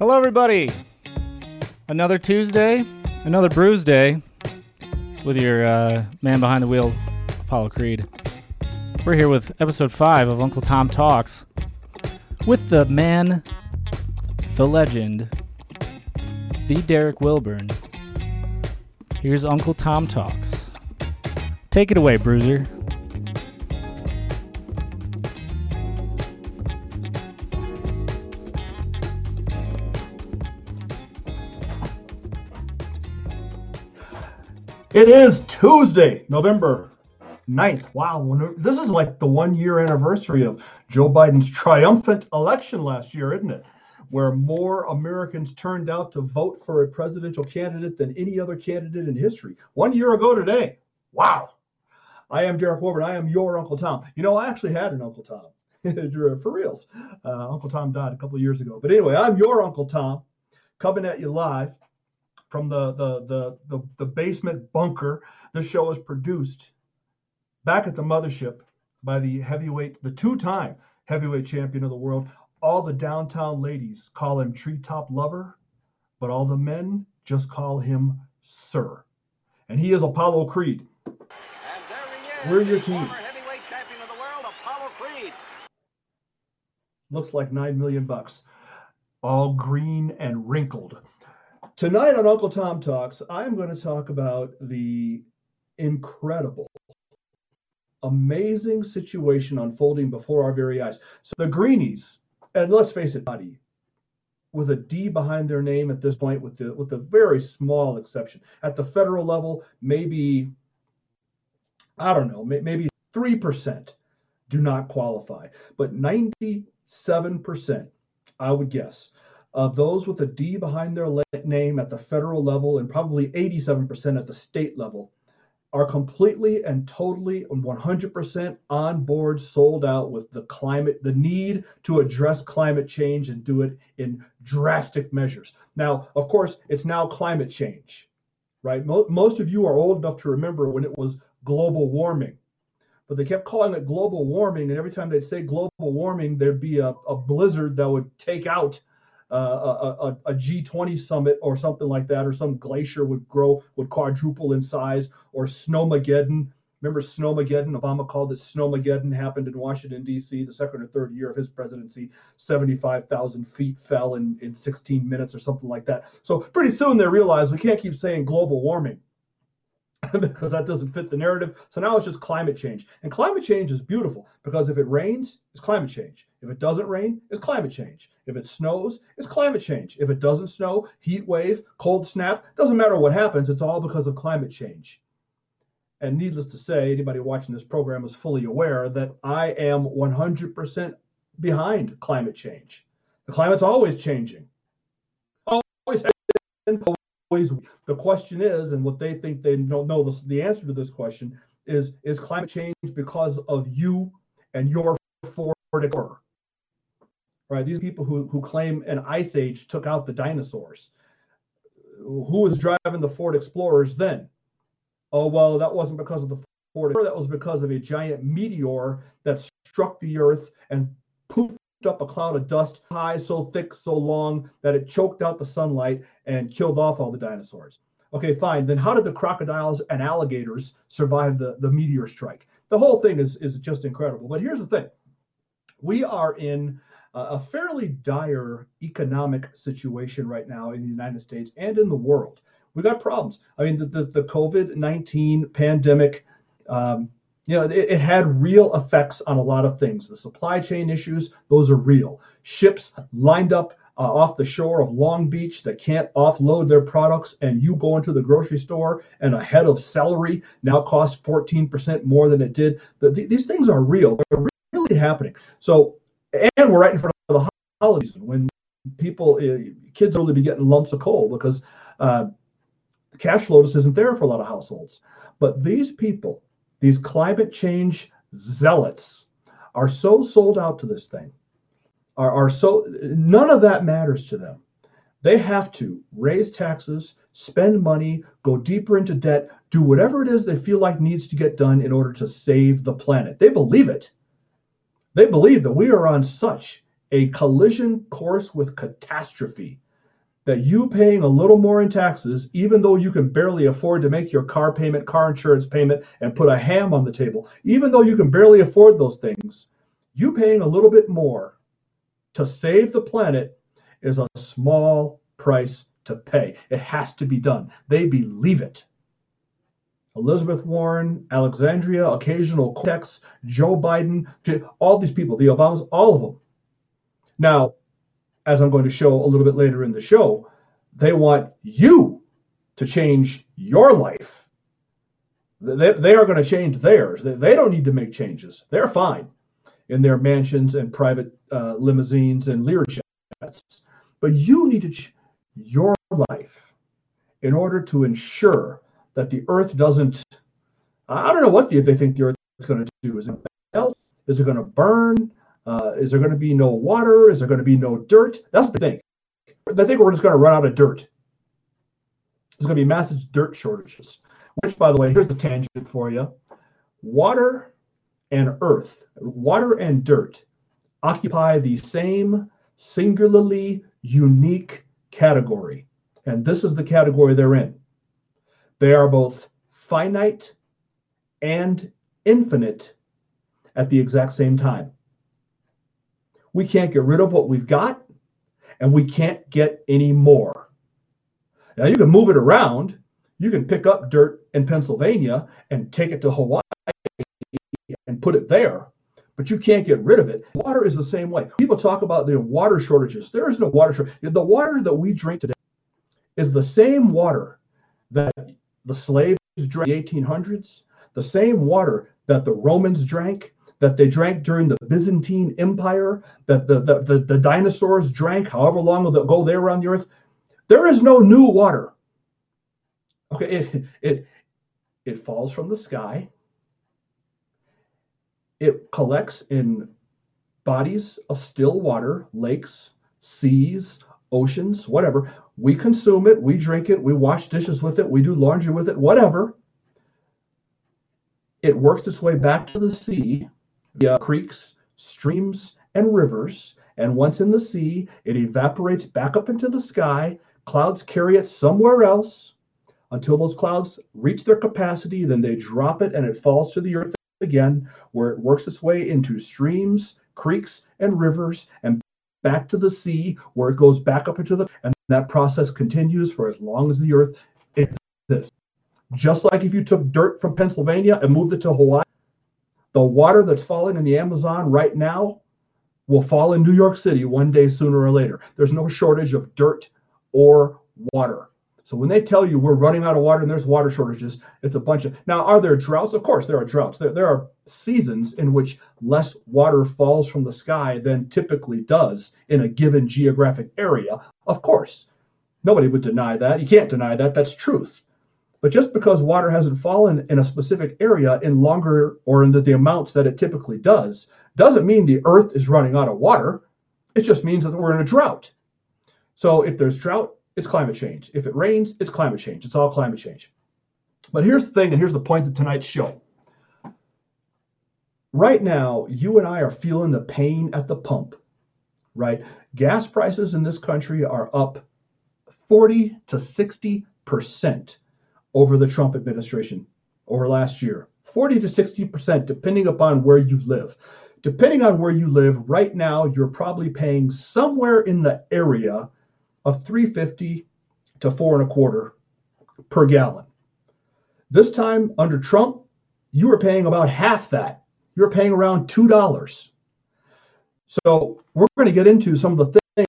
Hello, everybody. Another Tuesday, another bruise day with your uh, man behind the wheel, Apollo Creed. We're here with episode five of Uncle Tom Talks with the man, the legend, the Derek Wilburn. Here's Uncle Tom Talks. Take it away, Bruiser. It is Tuesday, November 9th. Wow, this is like the one year anniversary of Joe Biden's triumphant election last year, isn't it? Where more Americans turned out to vote for a presidential candidate than any other candidate in history. One year ago today. Wow. I am Derek Wilburn. I am your Uncle Tom. You know, I actually had an Uncle Tom. For reals. Uh, Uncle Tom died a couple years ago. But anyway, I'm your Uncle Tom coming at you live from the, the the the the basement bunker. The show is produced back at the mothership by the heavyweight, the two-time heavyweight champion of the world. All the downtown ladies call him Treetop Lover, but all the men just call him Sir. And he is Apollo Creed. And there he is, We're your team. Heavyweight champion of the world, Apollo Creed. Looks like nine million bucks, all green and wrinkled. Tonight on Uncle Tom Talks, I'm going to talk about the incredible, amazing situation unfolding before our very eyes. So the Greenies, and let's face it, buddy, with a D behind their name at this point, with the with a very small exception. At the federal level, maybe I don't know, maybe three percent do not qualify, but 97%, I would guess, of those with a D behind their name at the federal level and probably 87% at the state level are completely and totally and 100% on board, sold out with the climate, the need to address climate change and do it in drastic measures. Now, of course, it's now climate change, right? Most of you are old enough to remember when it was global warming but they kept calling it global warming. And every time they'd say global warming, there'd be a, a blizzard that would take out uh, a, a, a G20 summit or something like that, or some glacier would grow, would quadruple in size, or Snowmageddon. Remember Snowmageddon? Obama called it Snowmageddon. Happened in Washington, D.C., the second or third year of his presidency. 75,000 feet fell in, in 16 minutes or something like that. So pretty soon they realized we can't keep saying global warming because that doesn't fit the narrative. So now it's just climate change. And climate change is beautiful because if it rains, it's climate change. If it doesn't rain, it's climate change. If it snows, it's climate change. If it doesn't snow, heat wave, cold snap, doesn't matter what happens, it's all because of climate change. And needless to say, anybody watching this program is fully aware that I am 100% behind climate change. The climate's always changing. Always always the question is, and what they think they don't know the, the answer to this question is: Is climate change because of you and your Ford Explorer? Right? These people who who claim an ice age took out the dinosaurs. Who was driving the Ford Explorers then? Oh well, that wasn't because of the Ford. Explorer, That was because of a giant meteor that struck the Earth and poofed up a cloud of dust high, so thick, so long that it choked out the sunlight and killed off all the dinosaurs. Okay, fine. Then how did the crocodiles and alligators survive the, the meteor strike? The whole thing is, is just incredible. But here's the thing we are in a fairly dire economic situation right now in the United States and in the world. We got problems. I mean, the, the, the COVID 19 pandemic, um, you know, it, it had real effects on a lot of things. The supply chain issues, those are real. Ships lined up uh, off the shore of Long Beach that can't offload their products, and you go into the grocery store and a head of celery now costs 14% more than it did. The, the- these things are real. They're really happening. So, and we're right in front of the holidays when people, uh, kids are be getting lumps of coal because uh, cash flow just isn't there for a lot of households. But these people, these climate change zealots, are so sold out to this thing, are, are so none of that matters to them. They have to raise taxes, spend money, go deeper into debt, do whatever it is they feel like needs to get done in order to save the planet. They believe it. They believe that we are on such a collision course with catastrophe that you paying a little more in taxes, even though you can barely afford to make your car payment, car insurance payment, and put a ham on the table, even though you can barely afford those things, you paying a little bit more to save the planet is a small price to pay. It has to be done. They believe it. Elizabeth Warren, Alexandria, occasional Cortex, Joe Biden, all these people, the Obamas, all of them. Now, as I'm going to show a little bit later in the show, they want you to change your life. They, they are going to change theirs. They, they don't need to make changes. They're fine in their mansions and private uh, limousines and Lear jets. But you need to change your life in order to ensure that the earth doesn't. I don't know what they think the earth is going to do. Is it melt? Is it going to burn? Uh, is there going to be no water? Is there going to be no dirt? That's the thing. They think we're just going to run out of dirt. There's going to be massive dirt shortages. Which, by the way, here's the tangent for you: water and earth, water and dirt, occupy the same singularly unique category, and this is the category they're in. They are both finite and infinite at the exact same time. We can't get rid of what we've got, and we can't get any more. Now, you can move it around. You can pick up dirt in Pennsylvania and take it to Hawaii and put it there, but you can't get rid of it. Water is the same way. People talk about the water shortages. There is no water shortage. The water that we drink today is the same water that the slaves drank in the 1800s, the same water that the Romans drank, that they drank during the Byzantine Empire, that the, the, the, the dinosaurs drank however long ago they were on the earth. There is no new water. Okay, it, it, it falls from the sky. It collects in bodies of still water, lakes, seas, oceans, whatever. We consume it, we drink it, we wash dishes with it, we do laundry with it, whatever. It works its way back to the sea via creeks, streams, and rivers. And once in the sea, it evaporates back up into the sky. Clouds carry it somewhere else until those clouds reach their capacity. Then they drop it and it falls to the earth again, where it works its way into streams, creeks, and rivers, and back to the sea, where it goes back up into the. And that process continues for as long as the earth exists. Just like if you took dirt from Pennsylvania and moved it to Hawaii, the water that's falling in the Amazon right now will fall in New York City one day sooner or later. There's no shortage of dirt or water. So when they tell you we're running out of water and there's water shortages, it's a bunch of. Now, are there droughts? Of course, there are droughts. There, there are seasons in which less water falls from the sky than typically does in a given geographic area. Of course, nobody would deny that. You can't deny that. That's truth. But just because water hasn't fallen in a specific area in longer or in the, the amounts that it typically does, doesn't mean the earth is running out of water. It just means that we're in a drought. So if there's drought, it's climate change. If it rains, it's climate change. It's all climate change. But here's the thing, and here's the point of tonight's show. Right now, you and I are feeling the pain at the pump, right? Gas prices in this country are up 40 to 60 percent over the Trump administration over last year. 40 to 60 percent, depending upon where you live. Depending on where you live, right now you're probably paying somewhere in the area of 350 to four and a quarter per gallon. This time under Trump, you were paying about half that. You're paying around two dollars. So we're going to get into some of the things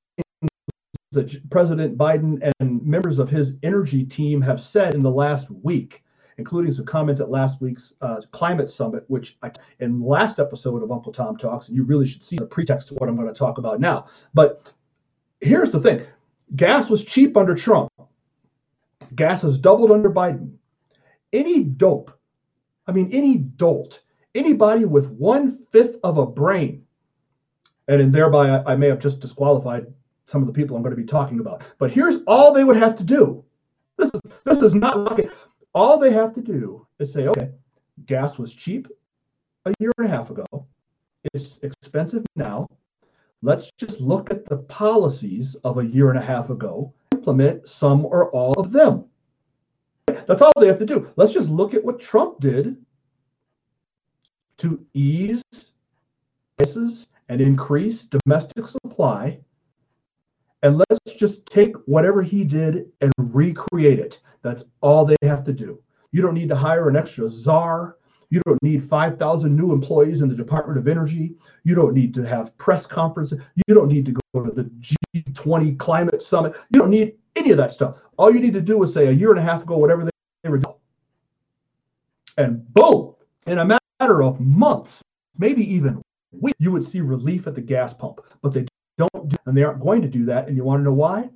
that President Biden and members of his energy team have said in the last week, including some comments at last week's uh, climate summit, which I, in last episode of Uncle Tom Talks, and you really should see the pretext to what I'm going to talk about now. But here's the thing Gas was cheap under Trump. Gas has doubled under Biden. Any dope, I mean, any dolt, anybody with one fifth of a brain, and in thereby I, I may have just disqualified some of the people I'm going to be talking about. But here's all they would have to do. This is this is not rocket. All they have to do is say, okay, gas was cheap a year and a half ago. It's expensive now. Let's just look at the policies of a year and a half ago implement some or all of them. That's all they have to do. Let's just look at what Trump did to ease prices and increase domestic supply. And let's just take whatever he did and recreate it. That's all they have to do. You don't need to hire an extra czar. You don't need 5,000 new employees in the Department of Energy. You don't need to have press conferences. You don't need to go to the G20 climate summit. You don't need any of that stuff. All you need to do is say a year and a half ago, whatever they were doing. And boom, in a matter of months, maybe even weeks, you would see relief at the gas pump. But they don't do, and they aren't going to do that. And you want to know why?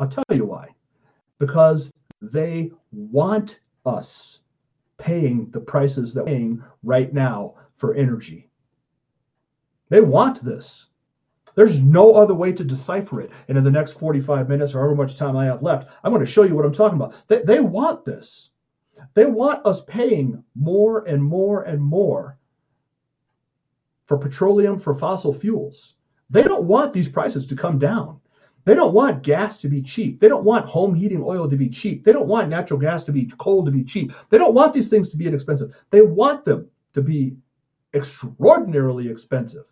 I'll tell you why. Because they want us paying the prices that we're paying right now for energy. They want this. There's no other way to decipher it. And in the next 45 minutes or however much time I have left, I'm going to show you what I'm talking about. They, they want this. They want us paying more and more and more for petroleum, for fossil fuels. They don't want these prices to come down. They don't want gas to be cheap. They don't want home heating oil to be cheap. They don't want natural gas to be coal to be cheap. They don't want these things to be inexpensive. They want them to be extraordinarily expensive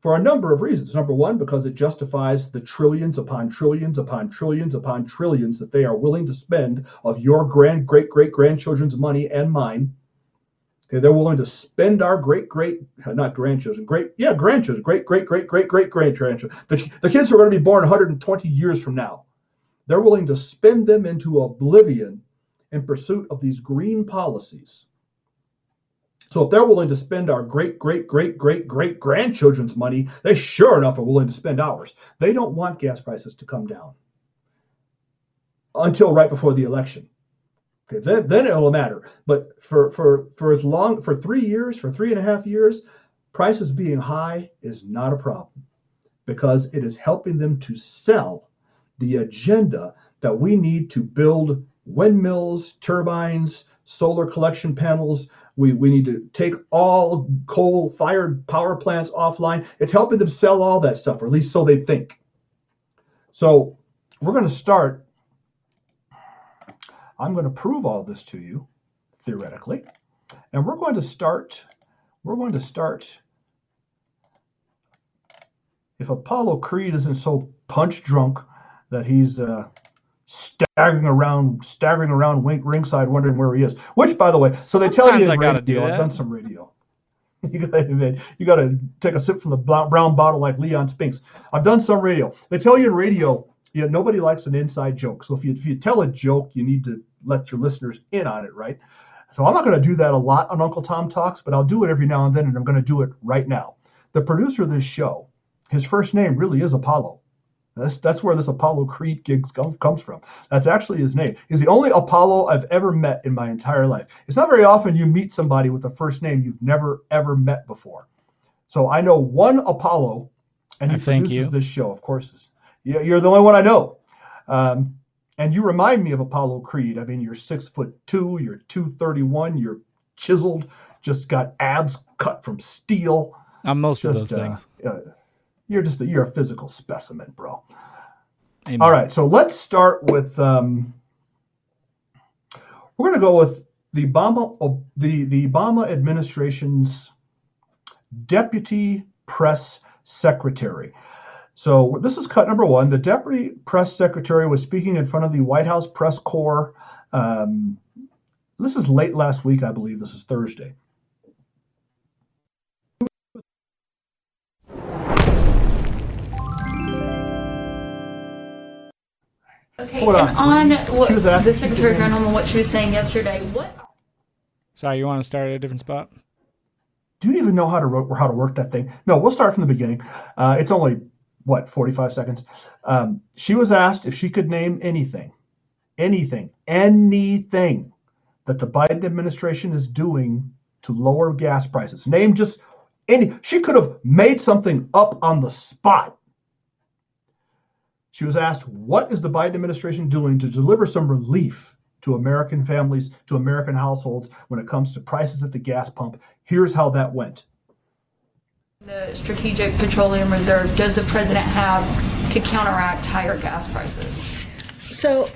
for a number of reasons. Number one, because it justifies the trillions upon trillions upon trillions upon trillions that they are willing to spend of your grand, great, great grandchildren's money and mine Okay, they're willing to spend our great, great, not grandchildren, great, yeah, grandchildren, great, great, great, great, great great grandchildren, the, the kids who are going to be born 120 years from now. They're willing to spend them into oblivion in pursuit of these green policies. So if they're willing to spend our great, great, great, great, great grandchildren's money, they sure enough are willing to spend ours. They don't want gas prices to come down until right before the election. Okay, then, then it'll matter. But for, for, for as long, for three years, for three and a half years, prices being high is not a problem because it is helping them to sell the agenda that we need to build windmills, turbines, solar collection panels. We, we need to take all coal fired power plants offline. It's helping them sell all that stuff, or at least so they think. So we're going to start I'm going to prove all this to you, theoretically. And we're going to start, we're going to start, if Apollo Creed isn't so punch drunk that he's uh, staggering around, staggering around ringside, wondering where he is. Which, by the way, so they tell you in radio. I've done some radio. You gotta, you gotta take a sip from the brown bottle like Leon Spinks. I've done some radio. They tell you in radio you know, nobody likes an inside joke. So if you if you tell a joke, you need to let your listeners in on it, right? So I'm not going to do that a lot on Uncle Tom Talks, but I'll do it every now and then, and I'm going to do it right now. The producer of this show, his first name really is Apollo. That's, that's where this Apollo Creed gig comes from. That's actually his name. He's the only Apollo I've ever met in my entire life. It's not very often you meet somebody with a first name you've never ever met before. So I know one Apollo, and he produces you. this show. Of course, you're the only one I know. Um, and you remind me of Apollo Creed. I mean, you're six foot two, you're 231, you're chiseled, just got abs cut from steel. I'm most just, of those uh, things. Uh, you're just a, you're a physical specimen, bro. Amen. All right, so let's start with. Um, we're going to go with the Obama the the Obama administration's deputy press secretary. So this is cut number one. The deputy press secretary was speaking in front of the White House press corps. Um, this is late last week, I believe. This is Thursday. Okay, Hold and on, on what, the Secretary General, what she was saying yesterday, what? Sorry, you want to start at a different spot? Do you even know how to how to work that thing? No, we'll start from the beginning. Uh, it's only what 45 seconds? Um, she was asked if she could name anything anything anything that the biden administration is doing to lower gas prices. Name just any she could have made something up on the spot. She was asked what is the biden administration doing to deliver some relief to american families to american households when it comes to prices at the gas pump? Here's how that went the Strategic Petroleum Reserve, does the president have to counteract higher gas prices? So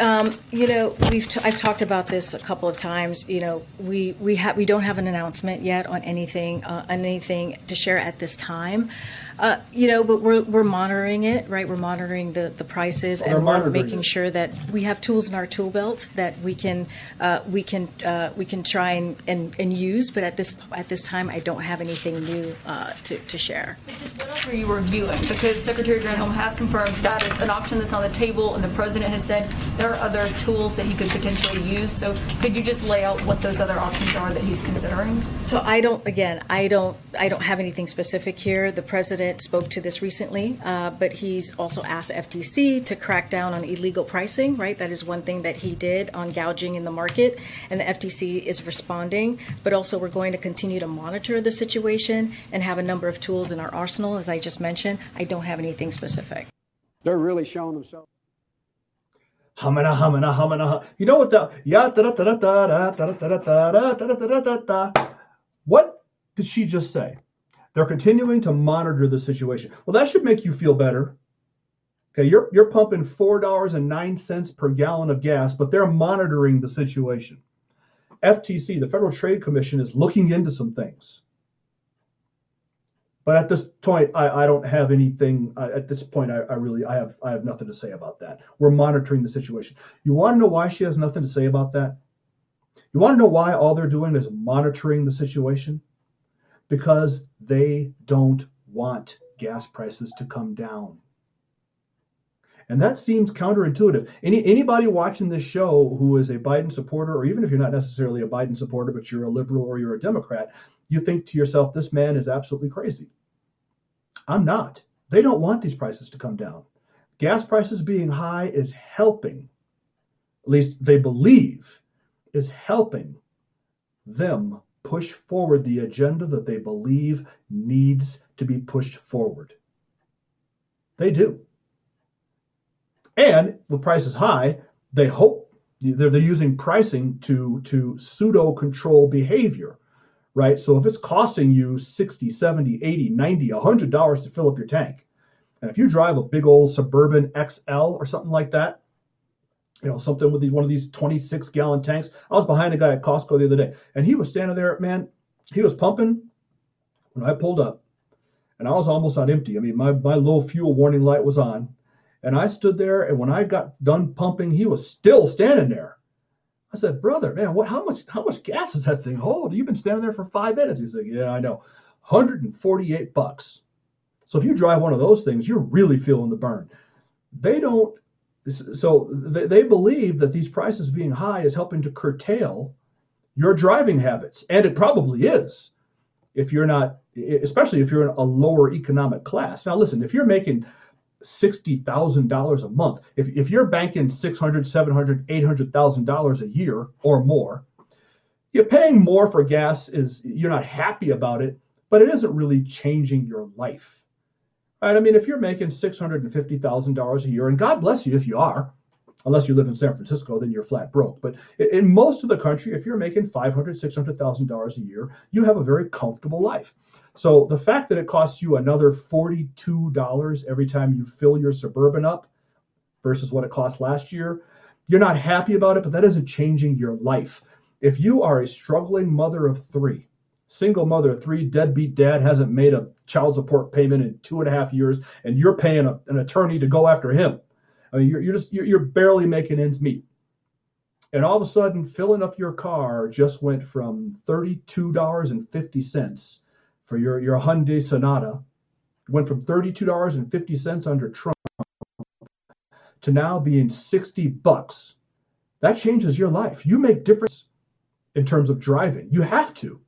um, you know, we've t- I've talked about this a couple of times. You know, we we have we don't have an announcement yet on anything uh, on anything to share at this time. Uh, you know, but we're we're monitoring it, right? We're monitoring the the prices well, and we're making it. sure that we have tools in our tool belts that we can uh, we can uh, we can try and, and, and use. But at this at this time, I don't have anything new uh, to to share. What else are you reviewing? Because Secretary Granholm has confirmed that is an option that's on the table, and the president has said there are other tools that he could potentially use. So could you just lay out what those other options are that he's considering? So I don't. Again, I don't. I don't have anything specific here. The president president spoke to this recently, uh, but he's also asked FTC to crack down on illegal pricing, right? That is one thing that he did on gouging in the market, and the FTC is responding. But also, we're going to continue to monitor the situation and have a number of tools in our arsenal, as I just mentioned. I don't have anything specific. They're really showing themselves. Hamana, hamana, hamana. You know what the yeah da da da da da da da da da da da da da. What did she just say? They're continuing to monitor the situation. Well, that should make you feel better. Okay, you're you're pumping four dollars and nine cents per gallon of gas, but they're monitoring the situation. FTC, the Federal Trade Commission, is looking into some things. But at this point, I, I don't have anything. Uh, at this point, I, I really I have I have nothing to say about that. We're monitoring the situation. You want to know why she has nothing to say about that? You want to know why all they're doing is monitoring the situation? Because they don't want gas prices to come down. And that seems counterintuitive. Any anybody watching this show who is a Biden supporter, or even if you're not necessarily a Biden supporter, but you're a liberal or you're a Democrat, you think to yourself, this man is absolutely crazy. I'm not. They don't want these prices to come down. Gas prices being high is helping, at least they believe, is helping them push forward the agenda that they believe needs to be pushed forward. They do. And with prices high, they hope they're, they're using pricing to, to pseudo control behavior, right? So if it's costing you 60, 70, 80, 90, $100 to fill up your tank, and if you drive a big old Suburban XL or something like that, you know, something with these one of these 26 gallon tanks. I was behind a guy at Costco the other day, and he was standing there, man. He was pumping when I pulled up, and I was almost on empty. I mean, my my low fuel warning light was on, and I stood there, and when I got done pumping, he was still standing there. I said, brother, man, what? How much? How much gas does that thing hold? You've been standing there for five minutes. He said, yeah, I know, 148 bucks. So if you drive one of those things, you're really feeling the burn. They don't so they believe that these prices being high is helping to curtail your driving habits and it probably is if you're not especially if you're in a lower economic class. Now listen if you're making $60000 a month if, if you're banking 600 700 800000 dollars a year or more you're paying more for gas is you're not happy about it but it isn't really changing your life Right? I mean, if you're making $650,000 a year, and God bless you if you are, unless you live in San Francisco, then you're flat broke. But in most of the country, if you're making $500,000, $600,000 a year, you have a very comfortable life. So the fact that it costs you another $42 every time you fill your Suburban up versus what it cost last year, you're not happy about it, but that isn't changing your life. If you are a struggling mother of three, single mother, three deadbeat dad hasn't made a child support payment in two and a half years, and you're paying a, an attorney to go after him. I mean, you're, you're just you're, you're barely making ends meet. And all of a sudden, filling up your car just went from $32.50 for your, your Hyundai Sonata, went from $32.50 under Trump to now being 60 bucks. That changes your life. You make difference in terms of driving. You have to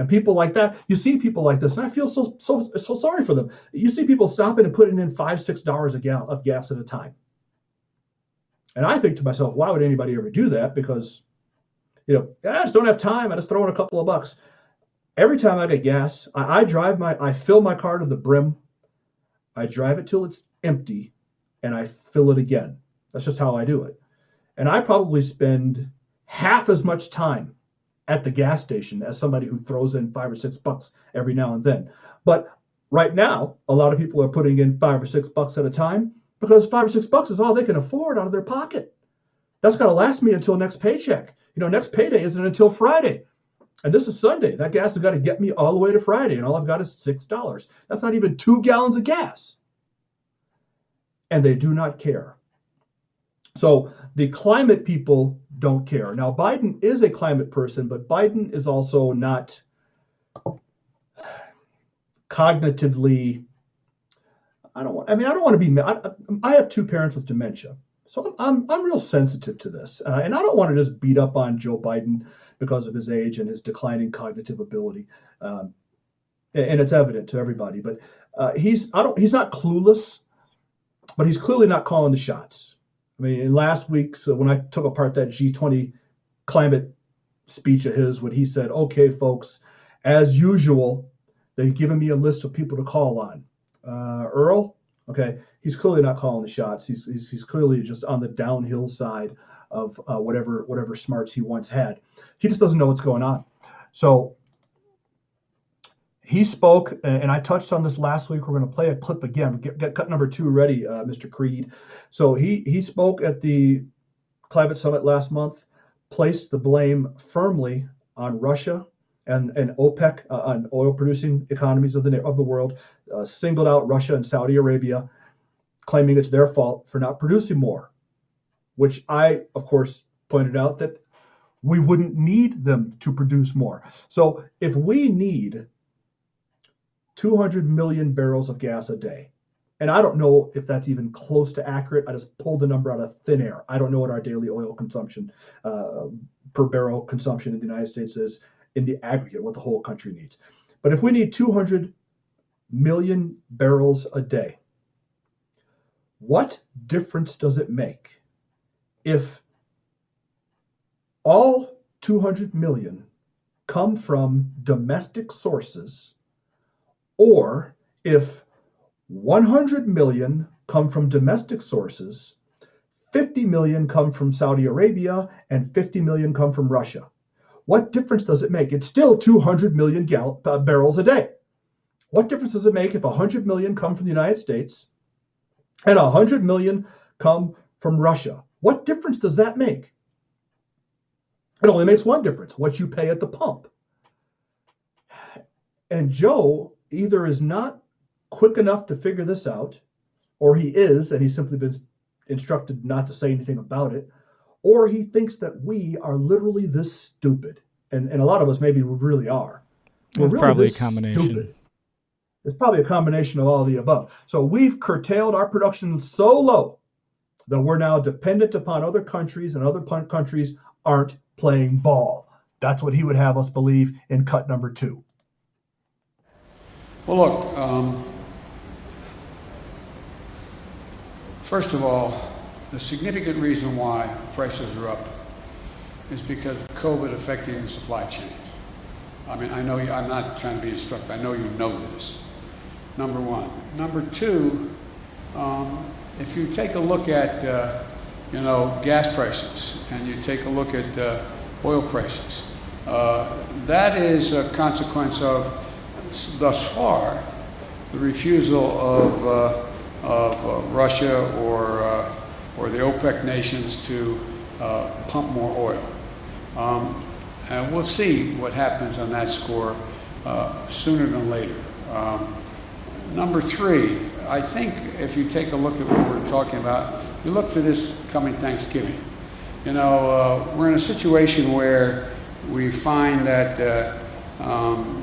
and people like that you see people like this and i feel so so so sorry for them. You see people stopping and putting in five six dollars a gallon of gas at a time. And i think to myself why would anybody ever do that? Because you know i just don't have time i just throw in a couple of bucks. Every time i get gas I, I drive my i fill my car to the brim. I drive it till it's empty and i fill it again. That's just how i do it. And i probably spend half as much time at the gas station as somebody who throws in five or six bucks every now and then. But Right now, a lot of people are putting in five or six bucks at a time because five or six bucks is all they can afford out of their pocket. That's got to last me until next paycheck. You know, next payday isn't until Friday. And this is Sunday. That gas has got to get me all the way to Friday, and all I've got is $6. That's not even two gallons of gas. And they do not care. So the climate people don't care. Now, Biden is a climate person, but Biden is also not cognitively. I don't want. I mean, I don't want to be. I, I have two parents with dementia, so I'm I'm, I'm real sensitive to this, uh, and I don't want to just beat up on Joe Biden because of his age and his declining cognitive ability, um, and it's evident to everybody. But uh, he's I don't he's not clueless, but he's clearly not calling the shots. I mean, last week, uh, when I took apart that G20 climate speech of his, when he said, "Okay, folks, as usual, they've given me a list of people to call on." Uh, Earl, okay, he's clearly not calling the shots. He's, he's, he's clearly just on the downhill side of uh, whatever whatever smarts he once had. He just doesn't know what's going on. So he spoke, and I touched on this last week. We're going to play a clip again. Get, get cut number two ready, uh, Mr. Creed. So he he spoke at the climate summit last month, placed the blame firmly on Russia and, and OPEC, uh, on oil producing economies of the of the world, uh, singled out Russia and Saudi Arabia, claiming it's their fault for not producing more. Which I, of course, pointed out that we wouldn't need them to produce more. So if we need 200 million barrels of gas a day. And I don't know if that's even close to accurate. I just pulled the number out of thin air. I don't know what our daily oil consumption uh, per barrel consumption in the United States is in the aggregate, what the whole country needs. But if we need 200 million barrels a day, what difference does it make if all 200 million come from domestic sources? Or if 100 million come from domestic sources, 50 million come from Saudi Arabia, and 50 million come from Russia. What difference does it make? It's still 200 million uh, barrels a day. What difference does it make if 100 million come from the United States and 100 million come from Russia? What difference does that make? It only makes one difference what you pay at the pump. And Joe either is not quick enough to figure this out, or he is, and he's simply been instructed not to say anything about it, or he thinks that we are literally this stupid. And, and a lot of us maybe we really are. We're it's really probably a combination. Stupid. It's probably a combination of all of the above. So we've curtailed our production so low that we're now dependent upon other countries, and other countries aren't playing ball. That's what he would have us believe in cut number two. Well, look, um, first of all, the significant reason why prices are up is because of COVID affecting the supply chain. I mean, I know you, I'm not trying to be instructive. I know you know this. Number one. Number two, um, if you take a look at, uh, you know, gas prices and you take a look at uh, oil prices, uh, that is a consequence of thus far, the refusal of, uh, of uh, Russia or, uh, or the OPEC nations to uh, pump more oil. Um, and we'll see what happens on that score uh, sooner than later. Um, number three, I think if you take a look at what we're talking about, you look to this coming Thanksgiving. You know, uh, we're in a situation where we find that um,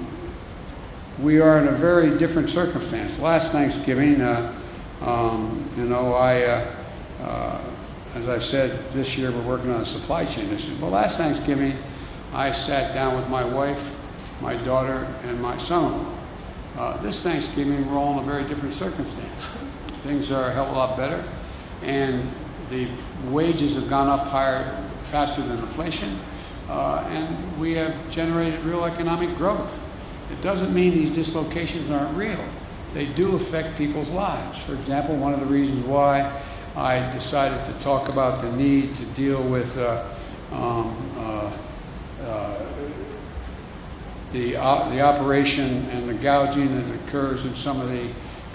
we are in a very different circumstance. Last Thanksgiving, uh, um, you know, I, uh, uh, as I said, this year we're working on a supply chain issue. But last Thanksgiving, I sat down with my wife, my daughter, and my son. Uh, this Thanksgiving, we're all in a very different circumstance. Things are a hell of a lot better, and the wages have gone up higher, faster than inflation, uh, and we have generated real economic growth. It doesn't mean these dislocations aren't real. They do affect people's lives. For example, one of the reasons why I decided to talk about the need to deal with uh, um, uh, uh, the, the operation and the gouging that occurs in some of the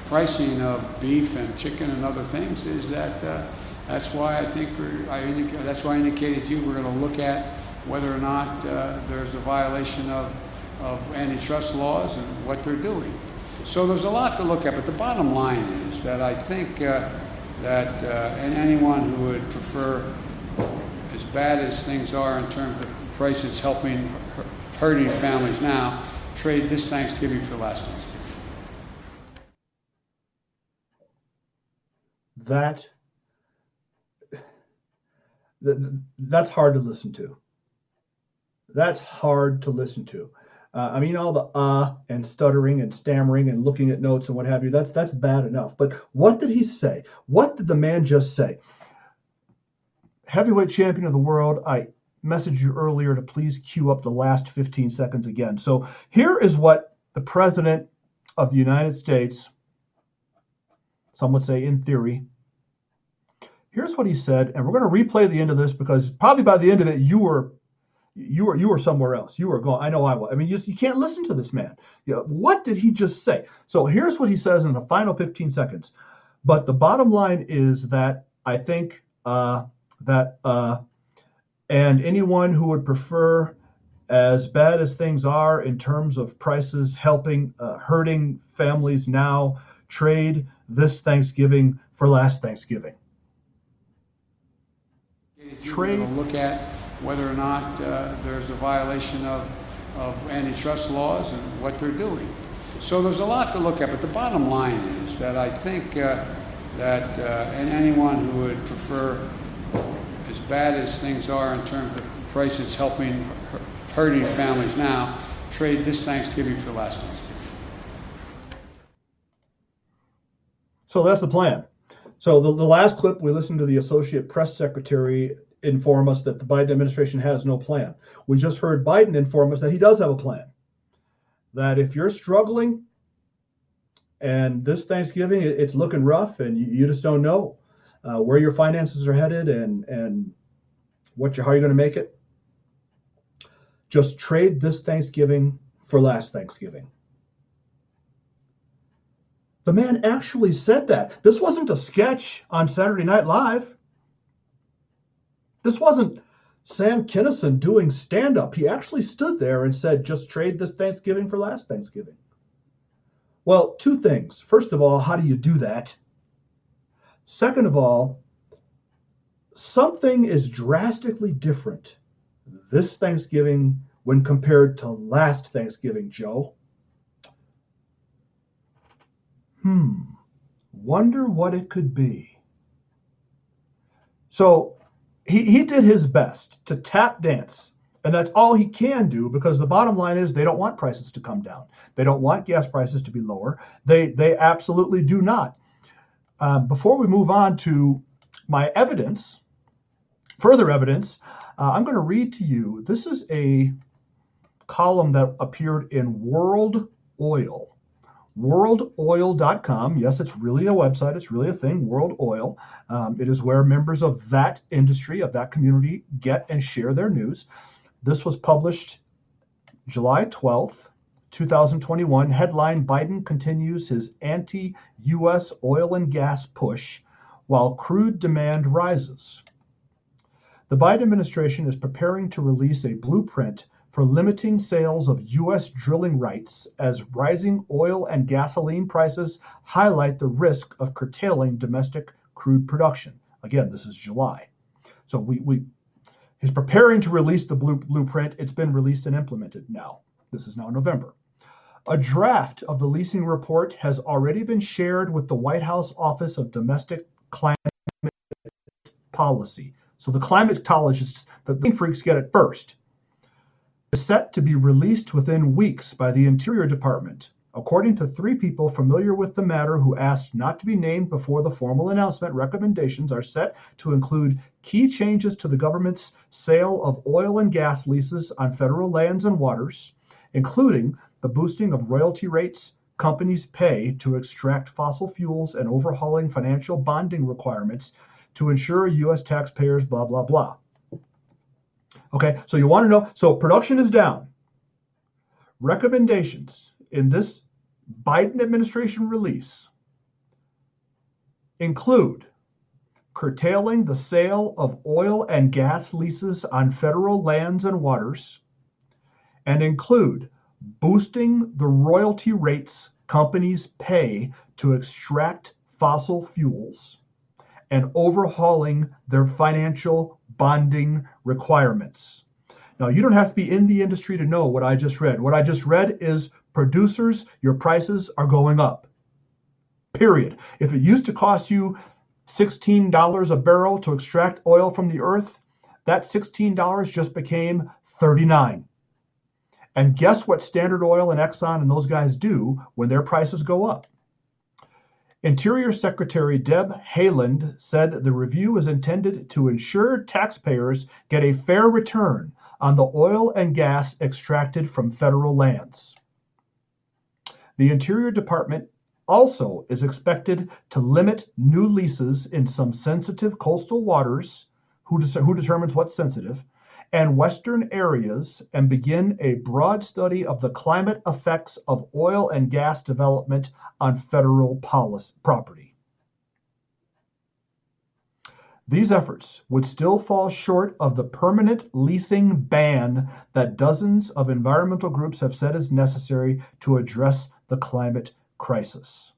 pricing of beef and chicken and other things is that uh, that's why I think I that's why I indicated to you we're going to look at whether or not uh, there's a violation of, of antitrust laws and what they're doing. So there's a lot to look at, but the bottom line is that I think uh, that uh, and anyone who would prefer, as bad as things are in terms of prices helping hurting families now, trade this Thanksgiving for last Thanksgiving. That that's hard to listen to. That's hard to listen to. Uh, I mean, all the uh and stuttering and stammering and looking at notes and what have you. That's that's bad enough. But what did he say? What did the man just say? Heavyweight champion of the world. I messaged you earlier to please cue up the last 15 seconds again. So here is what the president of the United States, some would say in theory, here's what he said, and we're going to replay the end of this because probably by the end of it you were you were you were somewhere else. You were going. I know I was. I mean, you, you can't listen to this man. You know, what did he just say? So here's what he says in the final 15 seconds. But the bottom line is that I think uh, that uh, and anyone who would prefer, as bad as things are in terms of prices, helping uh, hurting families now, trade this Thanksgiving for last Thanksgiving. Trade. Look at whether or not uh, there's a violation of, of antitrust laws and what they're doing. So there's a lot to look at, but the bottom line is that I think uh, that uh, and anyone who would prefer as bad as things are in terms of prices helping hurting families now, trade this Thanksgiving for last Thanksgiving. So that's the plan. So the, the last clip, we listened to the Associate Press Secretary inform us that the Biden administration has no plan. We just heard Biden inform us that he does have a plan. That if you're struggling and this Thanksgiving it's looking rough and you, just don't know, uh, where your finances are headed and and what you how you're going to make it. Just trade this Thanksgiving for last Thanksgiving. The man actually said that. This wasn't a sketch on Saturday Night Live. This wasn't Sam Kinison doing stand up. He actually stood there and said, just trade this Thanksgiving for last Thanksgiving. Well, two things. First of all, how do you do that? Second of all, something is drastically different this Thanksgiving when compared to last Thanksgiving, Joe. Hmm, wonder what it could be. So he, he did his best to tap dance, and that's all he can do because the bottom line is they don't want prices to come down. They don't want gas prices to be lower. They, they absolutely do not. Uh, before we move on to my evidence, further evidence, uh, I'm going to read to you. This is a column that appeared in World Oil. WorldOil.com. Yes, it's really a website. It's really a thing. World Oil. Um, it is where members of that industry, of that community, get and share their news. This was published July 12th, 2021 headline Biden continues his anti US oil and gas push while crude demand rises. The Biden administration is preparing to release a blueprint for limiting sales of U.S. drilling rights as rising oil and gasoline prices highlight the risk of curtailing domestic crude production. Again, this is July. So we, we he's preparing to release the blueprint. It's been released and implemented now. This is now November. A draft of the leasing report has already been shared with the White House Office of Domestic Climate Policy. So the climatologists, the freaks get it first. Is set to be released within weeks by the Interior Department, according to three people familiar with the matter who asked not to be named before the formal announcement. Recommendations are set to include key changes to the government's sale of oil and gas leases on federal lands and waters, including the boosting of royalty rates companies pay to extract fossil fuels and overhauling financial bonding requirements to ensure U.S. taxpayers, blah, blah, blah. Okay, so you want to know so production is down. recommendations in this Biden administration release include curtailing the sale of oil and gas leases on federal lands and waters, and include boosting the royalty rates companies pay to extract fossil fuels and overhauling their financial bonding requirements. Now, you don't have to be in the industry to know what I just read. What I just read is producers, your prices are going up. Period. If it used to cost you $16 a barrel to extract oil from the earth, that $16 just became 39. And guess what Standard Oil and Exxon and those guys do when their prices go up? Interior Secretary Deb Haaland said the review is intended to ensure taxpayers get a fair return on the oil and gas extracted from federal lands. The Interior Department also is expected to limit new leases in some sensitive coastal waters, who, who determines what's sensitive, and western areas and begin a broad study of the climate effects of oil and gas development on federal policy, property. These efforts would still fall short of the permanent leasing ban that dozens of environmental groups have said is necessary to address the climate crisis.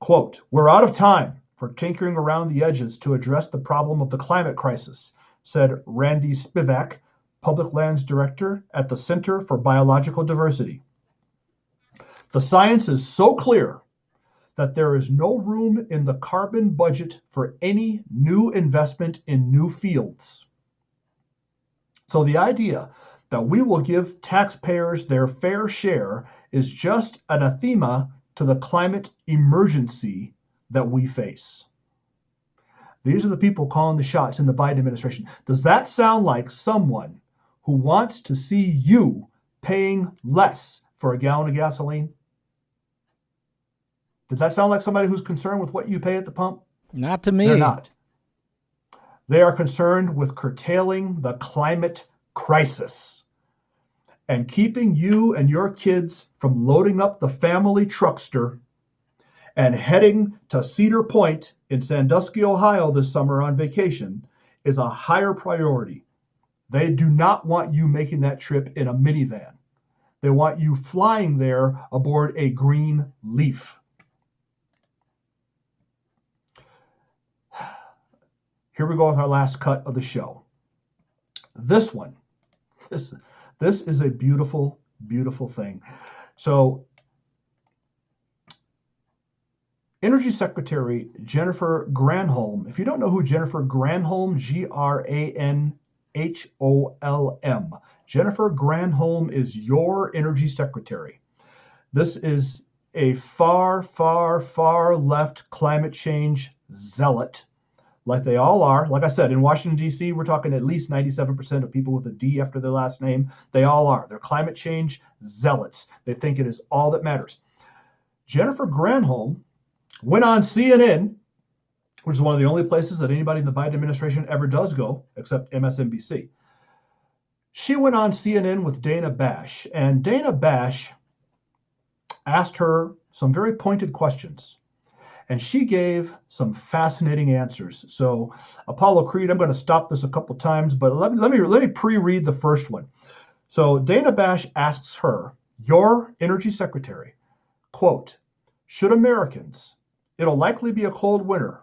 Quote, We're out of time for tinkering around the edges to address the problem of the climate crisis, said Randi Spivak, Public Lands Director at the Center for Biological Diversity. The science is so clear that there is no room in the carbon budget for any new investment in new fields. So the idea that we will give taxpayers their fair share is just anathema to the climate emergency that we face. These are the people calling the shots in the Biden administration. Does that sound like someone who wants to see you paying less for a gallon of gasoline? Does that sound like somebody who's concerned with what you pay at the pump? Not to me. They're not. They are concerned with curtailing the climate crisis and keeping you and your kids from loading up the family truckster and heading to Cedar Point in Sandusky, Ohio this summer on vacation is a higher priority. They do not want you making that trip in a minivan. They want you flying there aboard a green leaf. Here we go with our last cut of the show. This one, this this is a beautiful, beautiful thing. So, Energy Secretary Jennifer Granholm, if you don't know who Jennifer Granholm, G R A N H O L M, Jennifer Granholm is your Energy Secretary. This is a far, far, far left climate change zealot like they all are. Like I said, in Washington, D.C., we're talking at least 97% of people with a D after their last name. They all are. They're climate change zealots. They think it is all that matters. Jennifer Granholm went on CNN, which is one of the only places that anybody in the Biden administration ever does go, except MSNBC. She went on CNN with Dana Bash, and Dana Bash asked her some very pointed questions and she gave some fascinating answers. So, Apollo Creed, I'm going to stop this a couple times, but let me let me let me pre-read the first one. So, Dana Bash asks her, your energy secretary, quote, should Americans, it'll likely be a cold winter.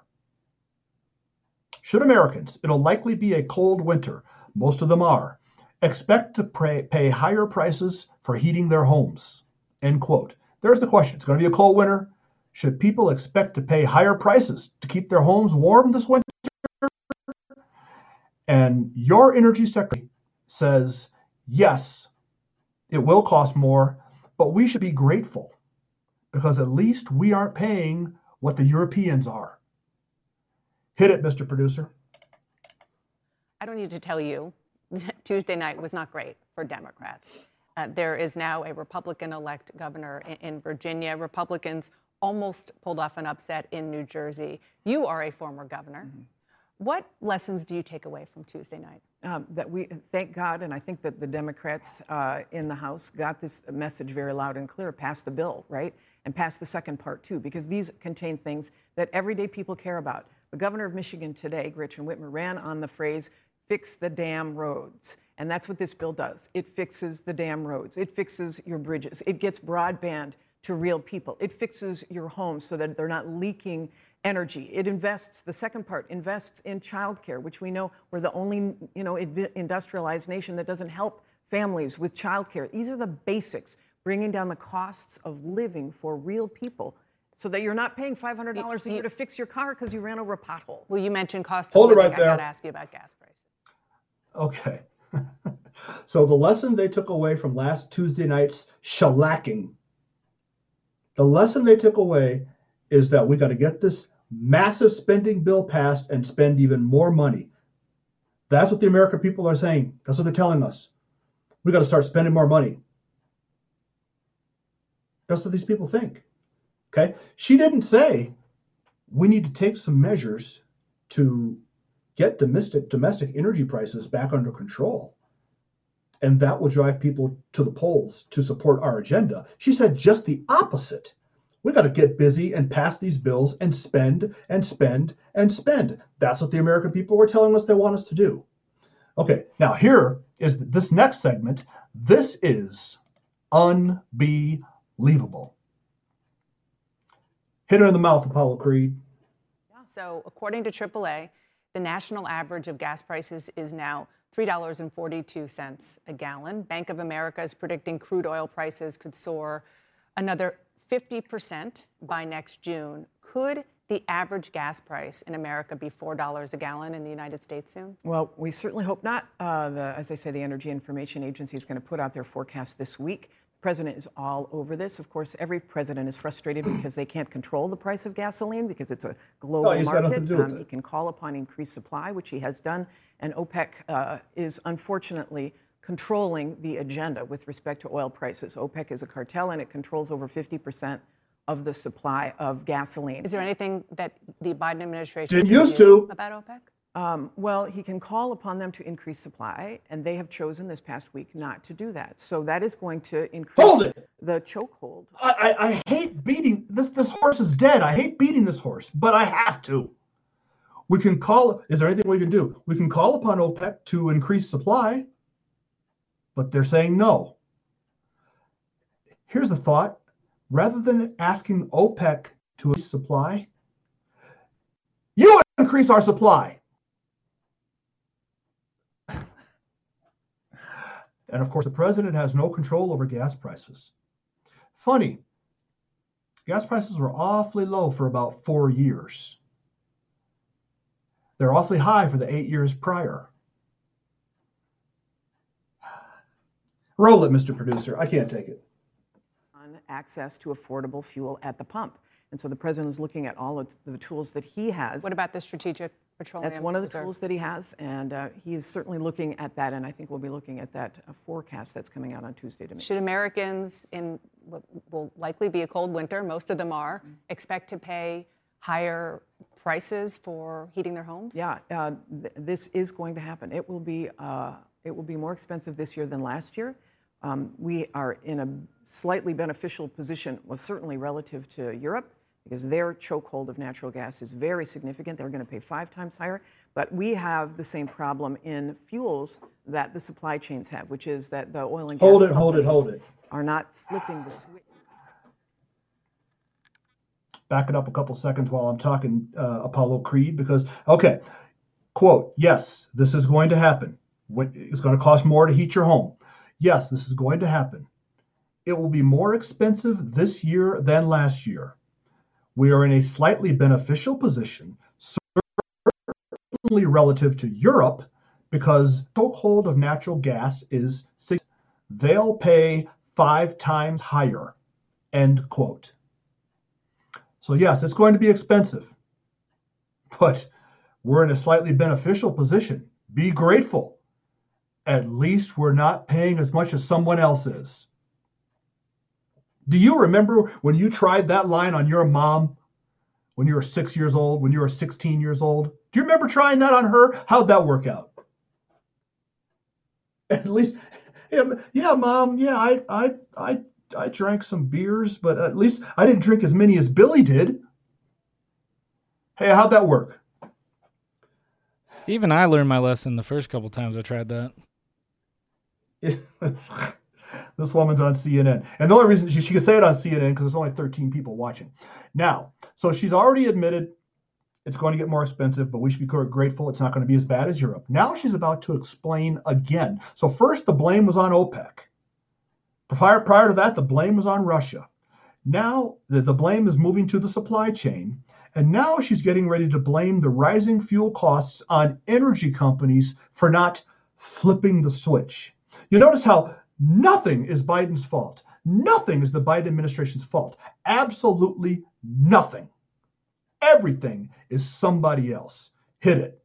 Should Americans, it'll likely be a cold winter, most of them are, expect to pay, pay higher prices for heating their homes? End quote. There's the question. It's going to be a cold winter. Should people expect to pay higher prices to keep their homes warm this winter? And your energy secretary says, yes, it will cost more, but we should be grateful because at least we aren't paying what the Europeans are. Hit it, Mr. Producer. I don't need to tell you, Tuesday night was not great for Democrats. Uh, there is now a Republican elect governor in, in Virginia. Republicans almost pulled off an upset in New Jersey. You are a former governor. Mm-hmm. What lessons do you take away from Tuesday night? um, that we thank God, and I think that the Democrats uh, in the House got this message very loud and clear, passed the bill, right? And pass the second part too, because these contain things that everyday people care about. The governor of Michigan today, Gretchen Whitmer, ran on the phrase, fix the damn roads. And that's what this bill does. It fixes the damn roads, it fixes your bridges, it gets broadband to real people, it fixes your homes so that they're not leaking energy. It invests, the second part, invests in childcare, which we know we're the only, you know, industrialized nation that doesn't help families with childcare. These are the basics, bringing down the costs of living for real people so that you're not paying $500 a year to fix your car because you ran over a pothole. Well, you mentioned cost Hold of it living. right there. I got to ask you about gas prices. Okay. so the lesson they took away from last Tuesday night's shellacking, the lesson they took away is that we got to get this massive spending bill passed and spend even more money. That's what the American people are saying. That's what they're telling us. We got to start spending more money. That's what these people think. Okay. She didn't say we need to take some measures to get domestic domestic energy prices back under control. And that will drive people to the polls to support our agenda. She said just the opposite. We got to get busy and pass these bills and spend and spend and spend. That's what the American people were telling us they want us to do. Okay, now here is this next segment. This is unbelievable. Hit her in the mouth, Apollo Creed. So, according to AAA, the national average of gas prices is now $3.42 a gallon. Bank of America is predicting crude oil prices could soar another 50% by next June. Could the average gas price in America be $4 a gallon in the United States soon? Well, we certainly hope not. Uh, the, as I say, the Energy Information Agency is going to put out their forecast this week. The president is all over this. Of course, every president is frustrated because they can't control the price of gasoline because it's a global Oh, he's got nothing market. to do with Um, he can call upon increased supply, which he has done, and OPEC uh, is unfortunately controlling the agenda with respect to oil prices. OPEC is a cartel and it controls over 50% of the supply of gasoline. Is there anything that the Biden administration Didn't used to. about OPEC? Um, well, he can call upon them to increase supply, and they have chosen this past week not to do that. So that is going to increase the chokehold. I, I, I hate beating this. This horse is dead. I hate beating this horse, but I have to. We can call. Is there anything we can do? We can call upon OPEC to increase supply, but they're saying no. Here's the thought: rather than asking OPEC to increase supply, you increase our supply. And of course, the president has no control over gas prices. Funny, gas prices were awfully low for about four years. They're awfully high for the eight years prior. Roll it, Mr. Producer. I can't take it. on access to affordable fuel at the pump. And so the president is looking at all of the tools that he has. What about the strategic petroleum That's one of the reserve? tools that he has, and uh, he is certainly looking at that. And I think we'll be looking at that uh, forecast that's coming out on Tuesday to make. Should Americans in what will likely be a cold winter, most of them are, Mm-hmm. expect to pay higher prices for heating their homes? Yeah, uh, th- this is going to happen. It will be uh, it will be more expensive this year than last year. Um, we are in a slightly beneficial position, well, certainly relative to Europe, because their chokehold of natural gas is very significant. They're going to pay five times higher. But we have the same problem in fuels that the supply chains have, which is that the oil and gas Hold it, hold it, hold it. are not flipping the switch. back it up a couple seconds while I'm talking uh, Apollo Creed because okay, quote, yes, this is going to happen. It's going to cost more to heat your home. Yes, this is going to happen. It will be more expensive this year than last year. We are in a slightly beneficial position, certainly relative to Europe, because chokehold of natural gas is they'll pay five times higher. End quote. So, yes, it's going to be expensive, but we're in a slightly beneficial position. Be grateful. At least we're not paying as much as someone else is. Do you remember when you tried that line on your mom when you were six years old, when you were 16 years old? Do you remember trying that on her? How'd that work out? At least, yeah, yeah, mom, yeah, I, I, I, I drank some beers, but at least I didn't drink as many as Billy did. Hey, how'd that work? Even I learned my lesson the first couple times I tried that. this woman's on CNN. And the only reason she, she could say it on CNN because there's only 13 people watching. Now, so she's already admitted it's going to get more expensive, but we should be grateful it's not going to be as bad as Europe. Now she's about to explain again. So first the blame was on OPEC. Prior, prior to that, the blame was on Russia. Now the, the blame is moving to the supply chain. And now she's getting ready to blame the rising fuel costs on energy companies for not flipping the switch. You notice how nothing is Biden's fault. Nothing is the Biden administration's fault. Absolutely nothing. Everything is somebody else. Hit it.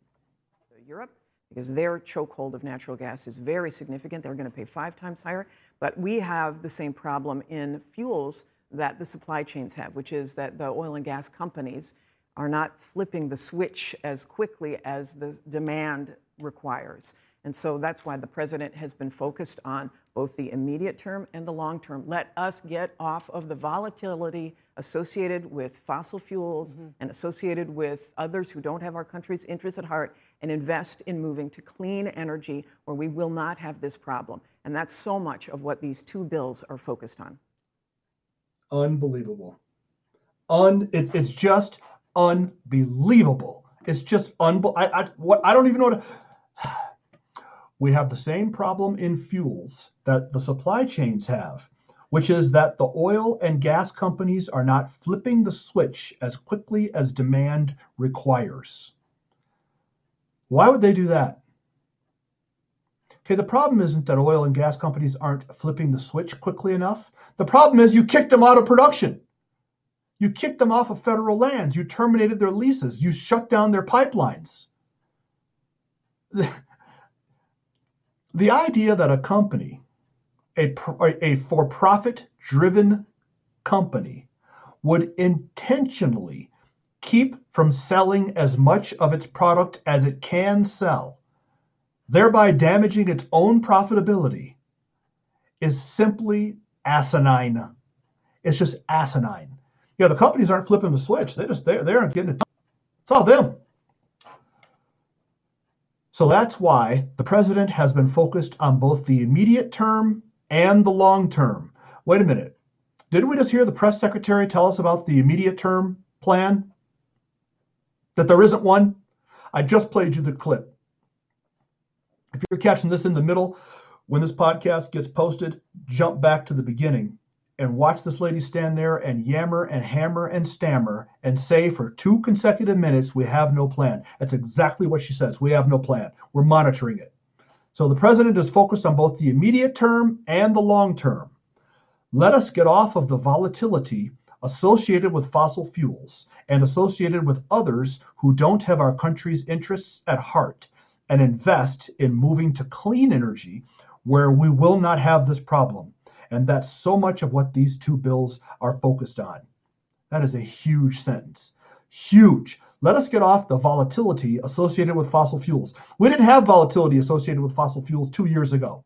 Europe, because their chokehold of natural gas is very significant. They're going to pay five times higher. But we have the same problem in fuels that the supply chains have, which is that the oil and gas companies are not flipping the switch as quickly as the demand requires. And so that's why the president has been focused on both the immediate term and the long term. Let us get off of the volatility associated with fossil fuels mm-hmm. and associated with others who don't have our country's interests at heart and invest in moving to clean energy where we will not have this problem. And that's so much of what these two bills are focused on. Unbelievable. Un, it, it's just unbelievable. It's just unbelievable. I, I, what, I don't even know what to we have the same problem in fuels that the supply chains have, which is that the oil and gas companies are not flipping the switch as quickly as demand requires. Why would they do that? Okay, the problem isn't that oil and gas companies aren't flipping the switch quickly enough. The problem is you kicked them out of production. You kicked them off of federal lands. You terminated their leases. You shut down their pipelines. The idea that a company, a, a for profit driven company, would intentionally keep from selling as much of its product as it can sell, thereby damaging its own profitability, is simply asinine. It's just asinine. Yeah, the companies aren't flipping the switch. They just they, they aren't getting it. It's all them. So that's why the president has been focused on both the immediate term and the long term. Wait a minute. Didn't we just hear the press secretary tell us about the immediate term plan? That there isn't one? I just played you the clip. If you're catching this in the middle, when this podcast gets posted, jump back to the beginning and watch this lady stand there and yammer and hammer and stammer and say for two consecutive minutes, we have no plan. That's exactly what she says. We have no plan. We're monitoring it. So the president is focused on both the immediate term and the long term. Let us get off of the volatility associated with fossil fuels and associated with others who don't have our country's interests at heart and invest in moving to clean energy where we will not have this problem and that's so much of what these two bills are focused on. That is a huge sentence. Huge. Let us get off the volatility associated with fossil fuels. We didn't have volatility associated with fossil fuels two years ago.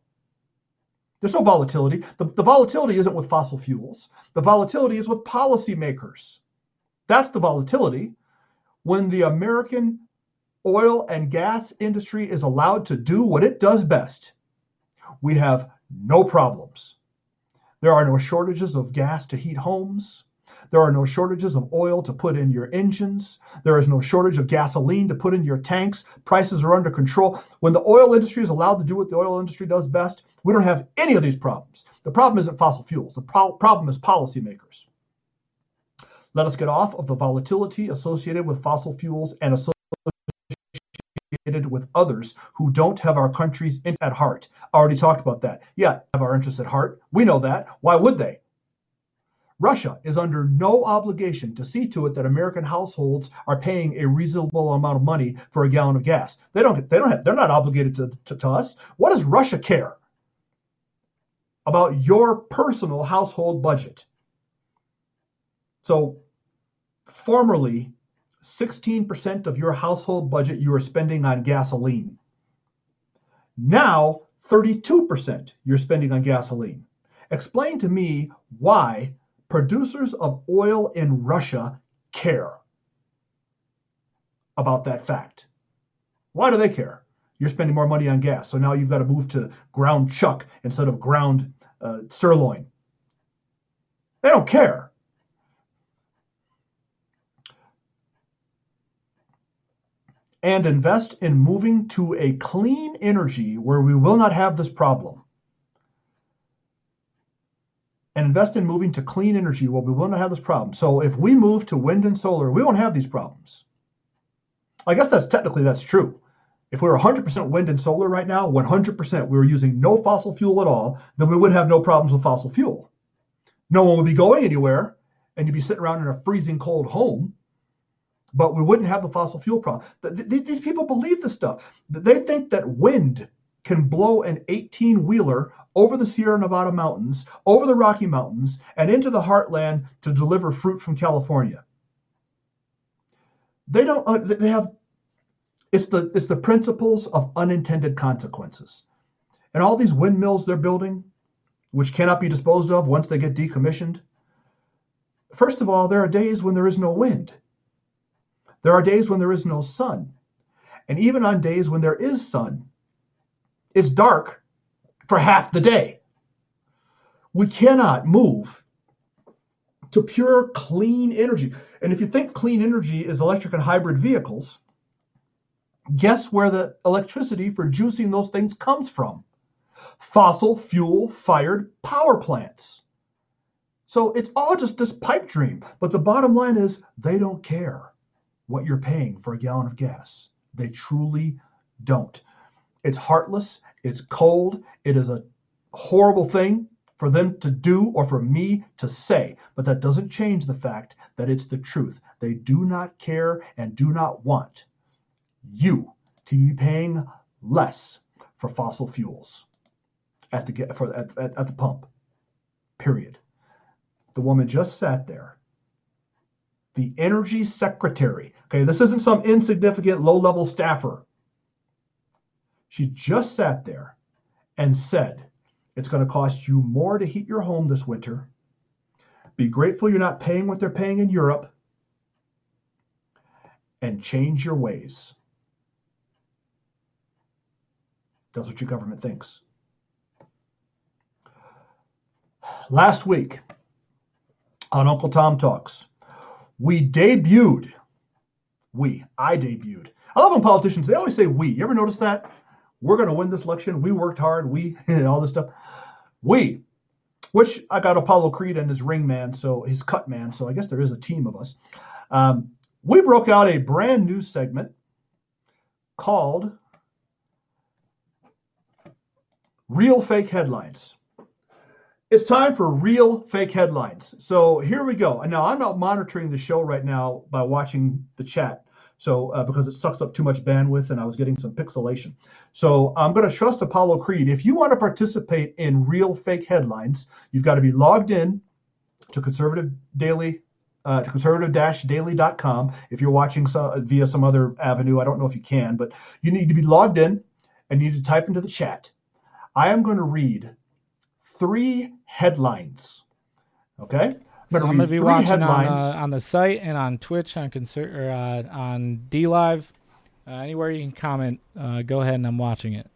There's no volatility. The, the volatility isn't with fossil fuels, the volatility is with policymakers. That's the volatility. When the American oil and gas industry is allowed to do what it does best, we have no problems. There are no shortages of gas to heat homes. There are no shortages of oil to put in your engines. There is no shortage of gasoline to put in your tanks. Prices are under control. When the oil industry is allowed to do what the oil industry does best, we don't have any of these problems. The problem isn't fossil fuels, the pro- problem is policymakers. Let us get off of the volatility associated with fossil fuels and associated with others who don't have our country's at heart. I already talked about that. Yeah, have our interests at heart. We know that. Why would they? Russia is under no obligation to see to it that American households are paying a reasonable amount of money for a gallon of gas. They don't. They don't have. They're not obligated to, to, to us. What does Russia care about your personal household budget? So, formerly, 16% of your household budget you are spending on gasoline. Now, 32% you're spending on gasoline. Explain to me why producers of oil in Russia care about that fact. Why do they care? You're spending more money on gas, so now you've got to move to ground chuck instead of ground uh, sirloin. They don't care. And invest in moving to a clean energy where we will not have this problem. And invest in moving to clean energy where we will not have this problem. So if we move to wind and solar, we won't have these problems. I guess that's technically that's true. If we were 100% wind and solar right now, 100% we were using no fossil fuel at all, then we would have no problems with fossil fuel. No one would be going anywhere, and you'd be sitting around in a freezing cold home, but we wouldn't have the fossil fuel problem. These people believe this stuff. They think that wind can blow an 18 wheeler over the Sierra Nevada mountains, over the Rocky Mountains, and into the heartland to deliver fruit from California. They don't, uh, they have, it's the, it's the principles of unintended consequences. And all these windmills they're building, which cannot be disposed of once they get decommissioned. First of all, there are days when there is no wind. There are days when there is no sun. And even on days when there is sun, it's dark for half the day. We cannot move to pure clean energy. And if you think clean energy is electric and hybrid vehicles, guess where the electricity for juicing those things comes from? fossil fuel fired power plants. So it's all just this pipe dream. But the bottom line is they don't care what you're paying for a gallon of gas. They truly don't. It's heartless, it's cold, it is a horrible thing for them to do or for me to say. But that doesn't change the fact that it's the truth. They do not care and do not want you to be paying less for fossil fuels at the for at, at, at the pump. Period. The woman just sat there. The energy secretary. Okay, this isn't some insignificant low-level staffer. She just sat there and said, it's going to cost you more to heat your home this winter. Be grateful you're not paying what they're paying in Europe. And change your ways. That's what your government thinks. last week on Uncle Tom Talks, we debuted, we, I debuted. I love when politicians, they always say we. You ever notice that? We're going to win this election. We worked hard. We, all this stuff. We, which I got Apollo Creed and his ring man, so his cut man. So I guess there is a team of us. Um, we broke out a brand new segment called Real Fake Headlines. It's time for real fake headlines. So here we go. And now I'm not monitoring the show right now by watching the chat. So uh, because it sucks up too much bandwidth and I was getting some pixelation. So I'm going to trust Apollo Creed. If you want to participate in real fake headlines, you've got to be logged in to conservative daily uh, to conservative-daily.com. If you're watching via some other avenue, I don't know if you can, but you need to be logged in and you need to type into the chat. I am going to read three headlines. Okay. I'm so I'm gonna be watching on, uh, on the site and on Twitch on concert or uh, on DLive. Uh, anywhere you can comment, uh, go ahead and I'm watching it.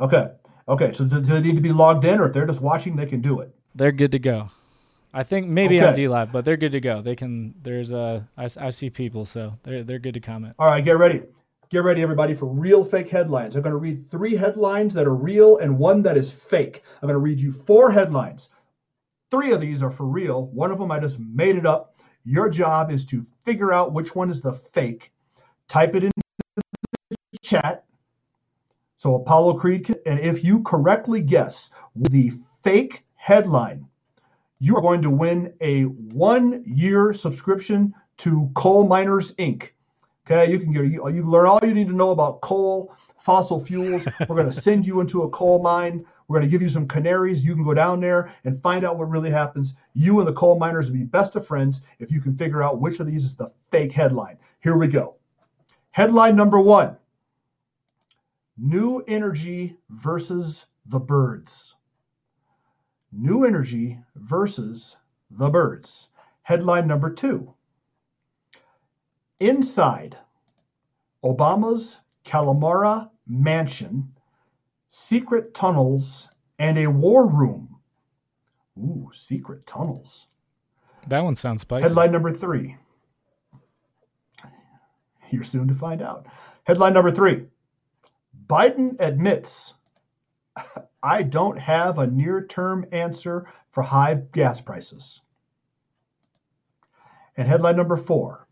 Okay. Okay. So do, do, they need to be logged in, or if they're just watching, they can do it? They're good to go. I think maybe okay. on DLive, but they're good to go. They can. There's a. I, I see people, so they're they're good to comment. All right, get ready. Get ready, everybody, for real fake headlines. I'm going to read three headlines that are real and one that is fake. I'm going to read you four headlines. Three of these are for real. One of them I just made it up. Your job is to figure out which one is the fake. Type it in the chat. So Apollo Creed, can, and if you correctly guess the fake headline, you are going to win a one-year subscription to Coal Miners Inc. Okay, you can get you, you learn all you need to know about coal, fossil fuels. We're going to send you into a coal mine. We're going to give you some canaries. You can go down there and find out what really happens. You and the coal miners will be best of friends if you can figure out which of these is the fake headline. Here we go. Headline number one New energy versus the birds. New energy versus the birds. Headline number two Inside Obama's Kalorama mansion, secret tunnels, and a war room. Ooh, secret tunnels. That one sounds spicy. Headline number three. You're soon to find out. Headline number three Biden admits I don't have a near term answer for high gas prices. And headline number four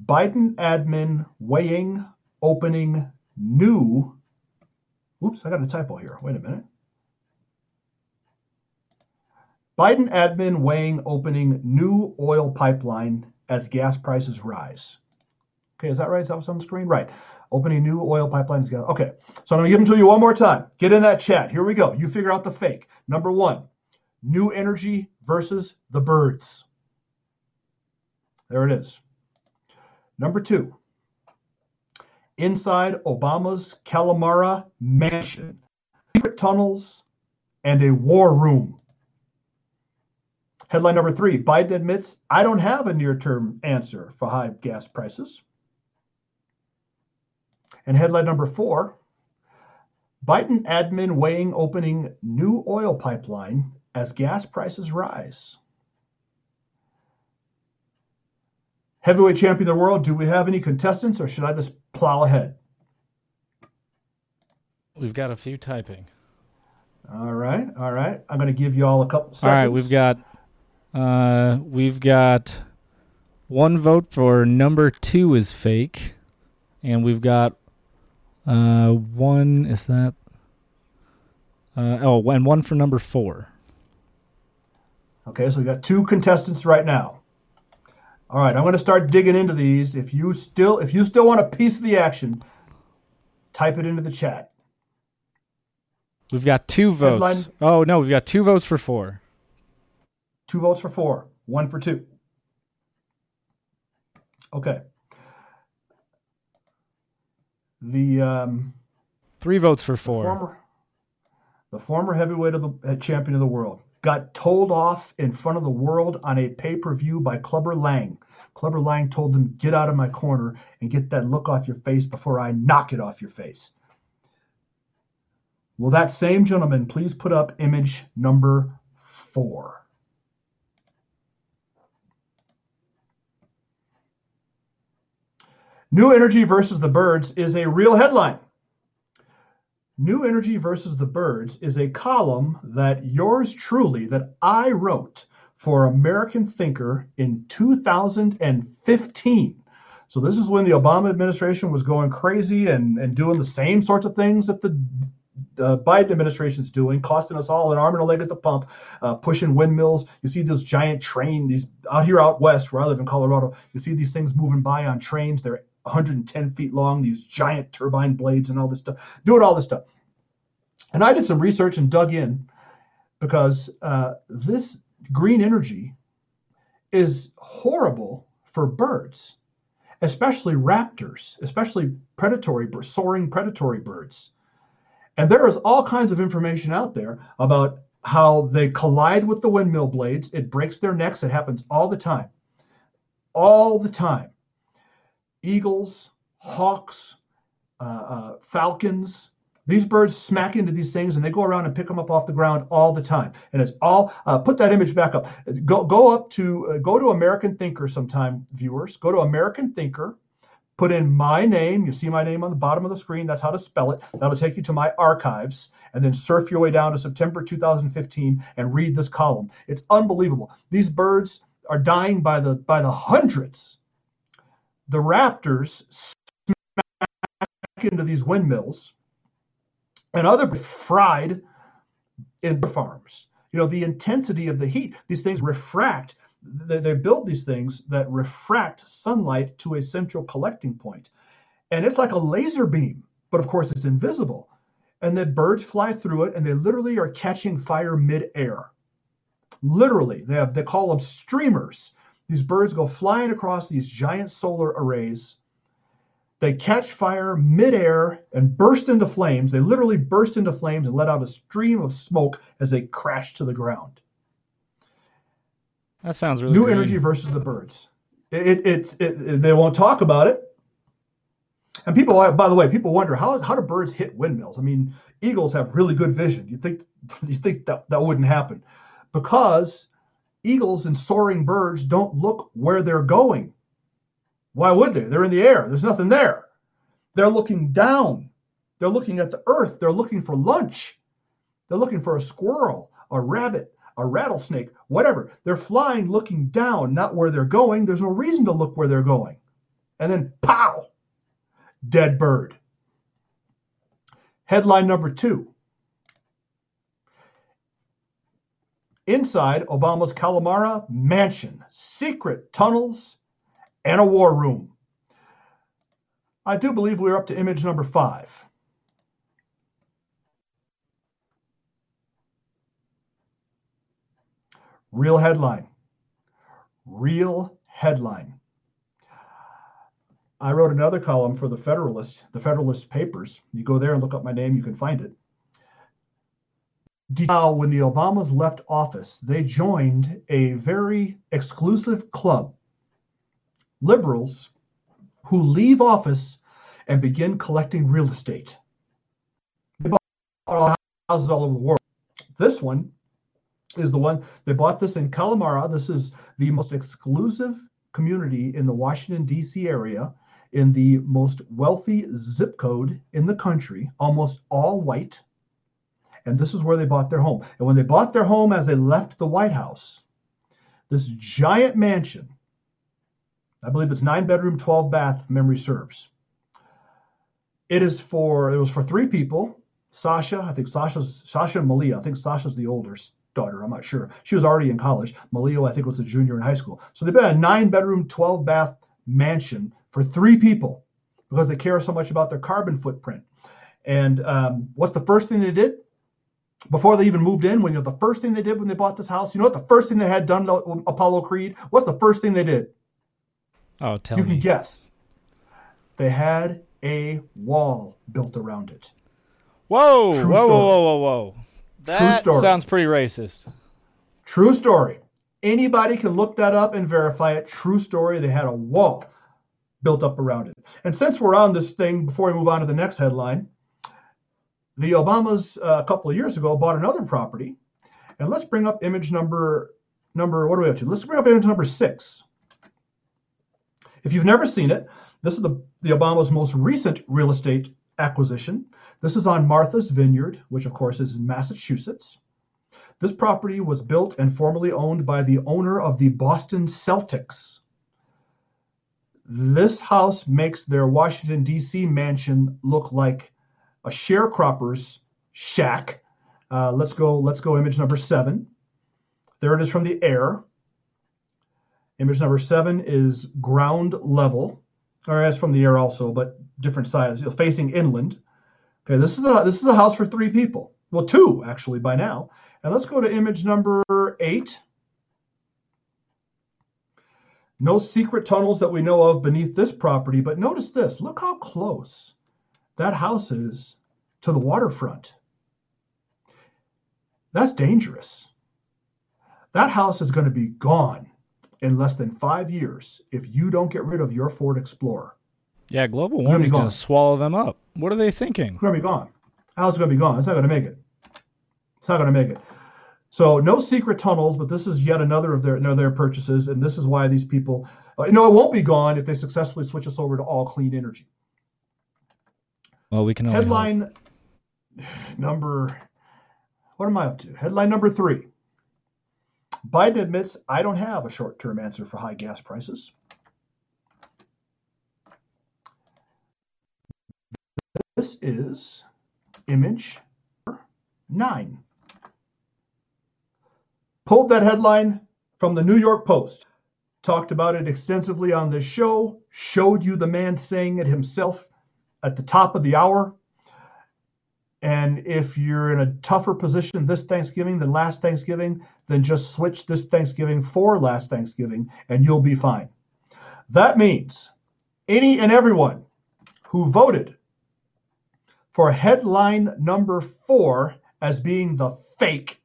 Biden admin weighing opening new. Oops, I got a typo here. Wait a minute. Biden admin weighing opening new oil pipeline as gas prices rise. Okay, is that right? Is that on the screen? Right. Opening new oil pipelines. Okay, so I'm going to give them to you one more time. Get in that chat. Here we go. You figure out the fake. Number one, new energy versus the birds. There it is. Number two, inside Obama's Kalorama mansion, secret tunnels, and a war room. Headline number three Biden admits, I don't have a near term answer for high gas prices. And headline number four Biden admin weighing opening new oil pipeline as gas prices rise. Heavyweight champion of the world, do we have any contestants or should I just plow ahead? We've got a few typing. All right, all right. I'm going to give you all a couple seconds. All right, we've got uh we've got one vote for number 2 is fake and we've got uh one is that uh oh, and one for number 4. Okay, so we've got two contestants right now. All right, I'm going to start digging into these. If you still if you still want a piece of the action, type it into the chat. We've got two votes. Headline- Oh no, we've got two votes for 4. Two votes for four, one for two. Okay. The um, Three votes for 4. former the former heavyweight of the uh, champion of the world got told off in front of the world on a pay-per-view by Clubber Lang. Clubber Lang told him, "Get out of my corner and get that look off your face before I knock it off your face." Will that same gentleman please put up image number 4? New Energy versus the Birds is a real headline. New Energy versus the Birds is a column that yours truly, that I wrote for American Thinker in 2015. So this is when the Obama administration was going crazy and, and doing the same sorts of things that the the Biden administration is doing, costing us all an arm and a leg at the pump, uh, pushing windmills. You see those giant train, these out here out west where I live in Colorado. You see these things moving by on trains. They're 110 feet long, these giant turbine blades and all this stuff, doing all this stuff. And I did some research and dug in because uh, this green energy is horrible for birds, especially raptors, especially predatory, soaring predatory birds. And there is all kinds of information out there about how they collide with the windmill blades. It breaks their necks. It happens all the time. All the time. Eagles, hawks, uh, uh, falcons, these birds smack into these things and they go around and pick them up off the ground all the time. And it's all, uh, put that image back up. Go, go up to, uh, go to American Thinker sometime, viewers. Go to American Thinker put in my name. You see my name on the bottom of the screen. That's how to spell it. That'll take you to my archives, and then surf your way down to September 2015 and read this column. It's unbelievable. These birds are dying by the by the hundreds. The raptors smack into these windmills, and other fried in farms. You know the intensity of the heat. These things refract they, they build these things that refract sunlight to a central collecting point. And it's like a laser beam, but of course it's invisible. And the birds fly through it and they literally are catching fire midair. Literally, they have they call them streamers. These birds go flying across these giant solar arrays. They catch fire midair and burst into flames. They literally burst into flames and let out a stream of smoke as they crash to the ground. That sounds really New green. energy versus the birds. It, it, it's it, they won't talk about it. And people, by the way, people wonder how how do birds hit windmills? I mean, eagles have really good vision. You think you think that that wouldn't happen because eagles and soaring birds don't look where they're going. Why would they? They're in the air. There's nothing there. They're looking down. They're looking at the earth. They're looking for lunch. They're looking for a squirrel, a rabbit, a rattlesnake, whatever. They're flying looking down, not where they're going. There's no reason to look where they're going. And then, pow, dead bird. Headline number two. Inside Obama's Kalorama mansion, secret tunnels and a war room. I do believe we're up to image number five. Real headline. Real headline. I wrote another column for the Federalist, the Federalist papers. You go there and look up my name, you can find it. Now, when the Obamas left office, they joined a very exclusive club. Liberals who leave office and begin collecting real estate. They bought houses all over the world. This one is the one they bought this in Kalorama. This is the most exclusive community in the Washington, D.C. area, in the most wealthy zip code in the country, almost all white. And this is where they bought their home. And when they bought their home as they left the White House, this giant mansion, I believe it's nine bedroom, 12 bath, memory serves. It is for, it was for three people. Sasha, I think Sasha's, Sasha and Malia, I think Sasha's the oldest daughter. I'm not sure. She was already in college. Malia, I think, was a junior in high school. So they bought a nine bedroom, 12 bath mansion for three people because they care so much about their carbon footprint. And um, what's the first thing they did? Before they even moved in, when you know the first thing they did when they bought this house, you know what the first thing they had done Apollo Creed? What's the first thing they did? Oh, tell you me. can guess. They had a wall built around it. Whoa, True whoa, story. whoa, whoa, whoa, whoa. That story. sounds pretty racist. True story. Anybody can look that up and verify it. True story. They had a wall built up around it. And since we're on this thing, before we move on to the next headline, the Obamas uh, a couple of years ago bought another property, and let's bring up image number number. What are we up to? Let's bring up image number six. If you've never seen it, this is the the Obamas' most recent real estate acquisition. This is on Martha's Vineyard, which of course is in Massachusetts. This property was built and formerly owned by the owner of the Boston Celtics. This house makes their Washington, D.C. mansion look like a sharecropper's shack. Uh, let's go. Let's go. Image number seven. There it is from the air. Image number seven is ground level, or as from the air also, but different size, you know, facing inland. Okay, this is a this is a house for three people. Well, two actually by now. And let's go to image number eight. No secret tunnels that we know of beneath this property, but notice this. Look how close that house is to the waterfront. That's dangerous. That house is going to be gone in less than five years if you don't get rid of your Ford Explorer. Yeah, global warming's going to swallow them up. What are they thinking? It's going to be gone. House is going to be gone. It's not going to make it. It's not going to make it. So no secret tunnels, but this is yet another of their another their purchases, and this is why these people. Uh, no, it won't be gone if they successfully switch us over to all clean energy. Well, we can. Headline number. What am I up to? Headline number three. Biden admits I don't have a short-term answer for high gas prices. This is image nine. Pulled that headline from the New York Post. Talked about it extensively on this show. Showed you the man saying it himself at the top of the hour. And if you're in a tougher position this Thanksgiving than last Thanksgiving, then just switch this Thanksgiving for last Thanksgiving and you'll be fine. That means any and everyone who voted for headline number four as being the fake,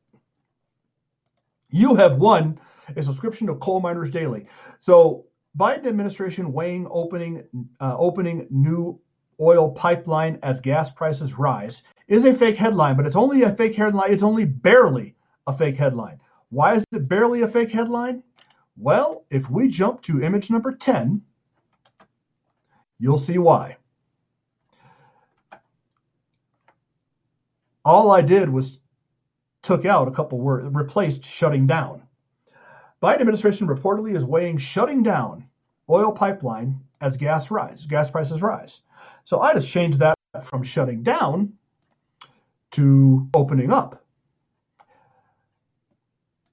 you have won a subscription to Coal Miners Daily. So Biden administration weighing opening uh, opening new oil pipeline as gas prices rise is a fake headline, but it's only a fake headline. It's only barely a fake headline. Why is it barely a fake headline? Well, if we jump to image number 10, you'll see why. All I did was took out a couple words, replaced shutting down. Biden administration reportedly is weighing shutting down oil pipeline as gas rise, gas prices rise. So I just changed that from shutting down to opening up.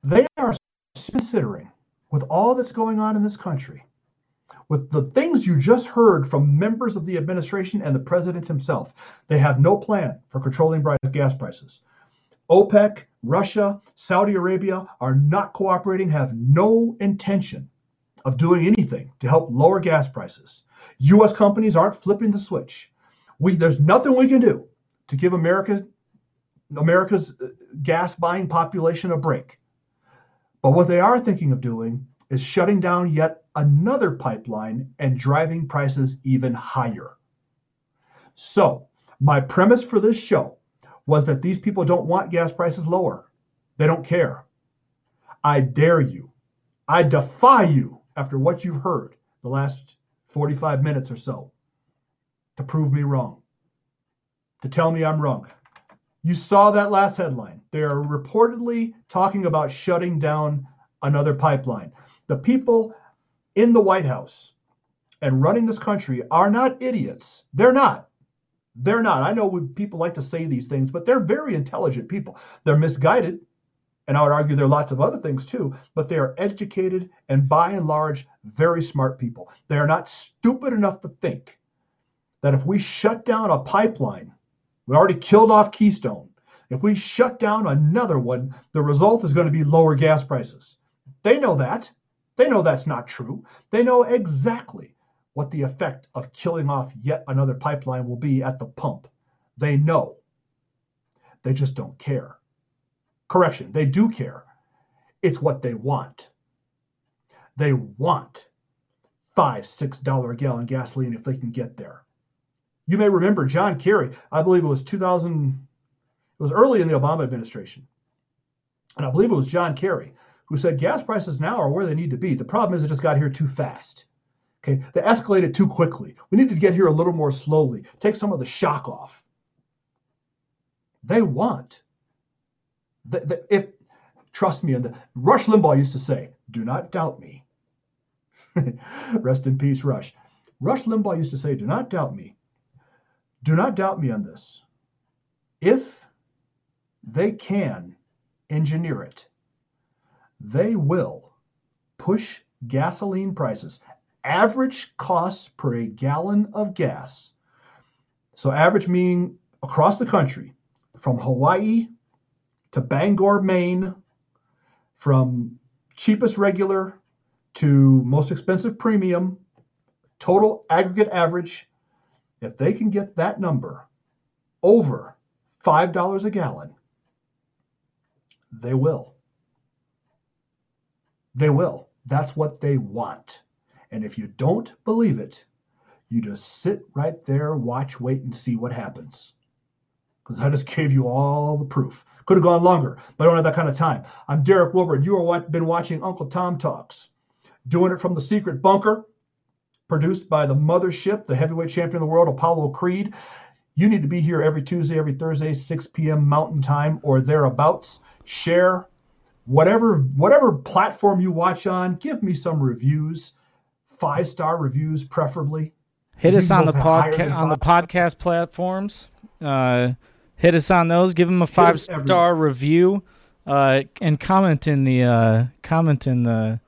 They are considering, with all that's going on in this country, with the things you just heard from members of the administration and the president himself, they have no plan for controlling gas prices. OPEC, Russia, Saudi Arabia are not cooperating, have no intention of doing anything to help lower gas prices. U.S. companies aren't flipping the switch. We, there's nothing we can do to give America, America's uh, gas buying population a break. But what they are thinking of doing is shutting down yet another pipeline and driving prices even higher. So, my premise for this show was that these people don't want gas prices lower. They don't care. I dare you. I defy you after what you've heard the last 45 minutes or so to prove me wrong, to tell me I'm wrong. You saw that last headline. They are reportedly talking about shutting down another pipeline. The people in the White House and running this country are not idiots. They're not. They're not. I know people like to say these things, but they're very intelligent people. They're misguided. And I would argue there are lots of other things too, but they are educated and by and large, very smart people. They are not stupid enough to think that if we shut down a pipeline, we already killed off Keystone. If we shut down another one, the result is going to be lower gas prices. They know that. They know that's not true. They know exactly what the effect of killing off yet another pipeline will be at the pump. They know. They just don't care. Correction, they do care. It's what they want. They want five, six dollar a gallon gasoline if they can get there. You may remember John Kerry, I believe it was 2000, it was early in the Obama administration. And I believe it was John Kerry who said gas prices now are where they need to be. The problem is it just got here too fast. Okay, they escalated too quickly. We need to get here a little more slowly, take some of the shock off. They want. The, the, if trust me, and the Rush Limbaugh used to say, "Do not doubt me." Rest in peace, Rush. Rush Limbaugh used to say, "Do not doubt me. Do not doubt me on this. If they can engineer it, they will push gasoline prices, average costs per a gallon of gas. So, average meaning across the country, from Hawaii to Bangor, Maine, from cheapest regular to most expensive premium, total aggregate average if they can get that number over $5 a gallon, they will. They will. That's what they want. And if you don't believe it, you just sit right there, watch, wait, and see what happens. Because I just gave you all the proof. Could have gone longer, but I don't have that kind of time. I'm Derek Wilbur. You have been watching Uncle Tom Talks, doing it from the secret bunker produced by the mothership, the heavyweight champion of the world, Apollo Creed. You need to be here every Tuesday, every Thursday, 6 p.m. Mountain Time or thereabouts. Share whatever whatever platform you watch on. Give me some reviews, five star reviews, preferably. Hit us on the podcast on the podcast platforms. Uh, hit us on those. Give them a five star review, uh, and comment in the uh, comment in the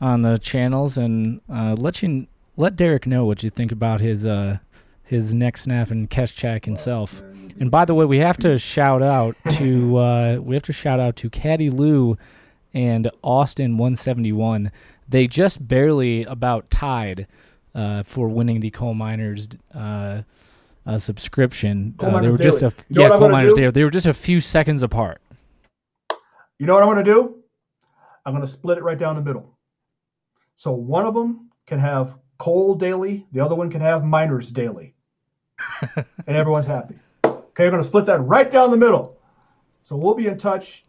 on the channels and uh, let you let Derek know what you think about his uh, his neck snap and Check himself. And by the way, we have to shout out to uh, we have to shout out to Caddy Lou and Austin 171. They just barely about tied uh, for winning the coal miners uh, uh, subscription. Coal Uh, they Miners were just a Daily. f- You yeah, coal miners do? daily. They were just a few seconds apart. You know what I'm going to do? I'm going to split it right down the middle. So one of them can have coal daily, the other one can have miners daily, and everyone's happy. Okay, I'm going to split that right down the middle. So we'll be in touch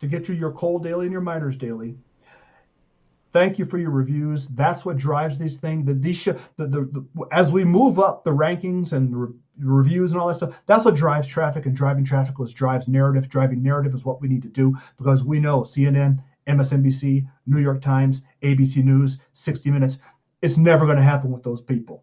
to get you your coal daily and your miners daily. Thank you for your reviews. That's what drives these things. The, these the, the, the, as we move up the rankings and the re- reviews and all that stuff, that's what drives traffic. And driving traffic was drives narrative. Driving narrative is what we need to do because we know CNN, MSNBC, New York Times, ABC News, 60 Minutes. It's never going to happen with those people.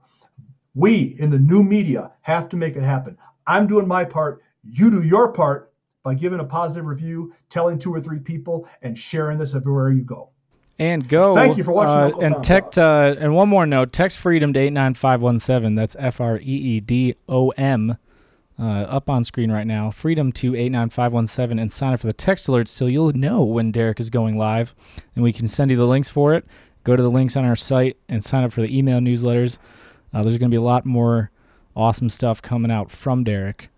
We in the new media have to make it happen. I'm doing my part. You do your part by giving a positive review, telling two or three people, and sharing this everywhere you go. And go. Thank you for watching Uh, and text. Uh, and one more note: text freedom to eight nine five one seven. That's F R E E D O M. Uh, up on screen right now. Freedom to eight nine five one seven, and sign up for the text alerts so you'll know when Derek is going live, and we can send you the links for it. Go to the links on our site and sign up for the email newsletters. Uh, there's going to be a lot more awesome stuff coming out from Derek,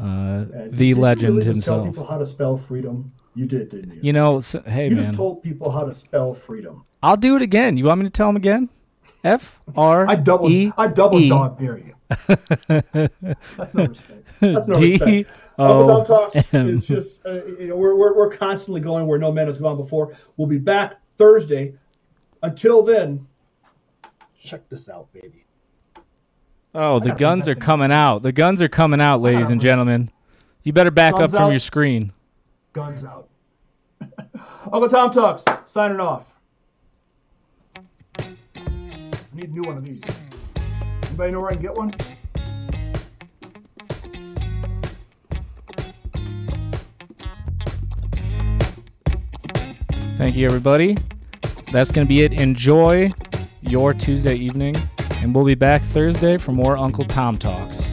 uh, And the you legend really just Tell himself. people how to spell freedom. You did, didn't you? You know, s hey you man, just told people how to spell freedom. I'll do it again. You want me to tell him again? F R I double, E I double E dog dare you. That's no respect. That's no D respect. O Uncle Talks is just, uh, you know, we're, we're, we're constantly going where no man has gone before. We'll be back Thursday. Until then, check this out, baby. Oh, the guns are coming out. The guns are coming out, ladies and gentlemen. You better back up from out. your screen. Guns out. Uncle Tom Talks, signing off. I need a new one of these. Anybody know where I can get one? Thank you, everybody. That's going to be it. Enjoy your Tuesday evening, and we'll be back Thursday for more Uncle Tom Talks.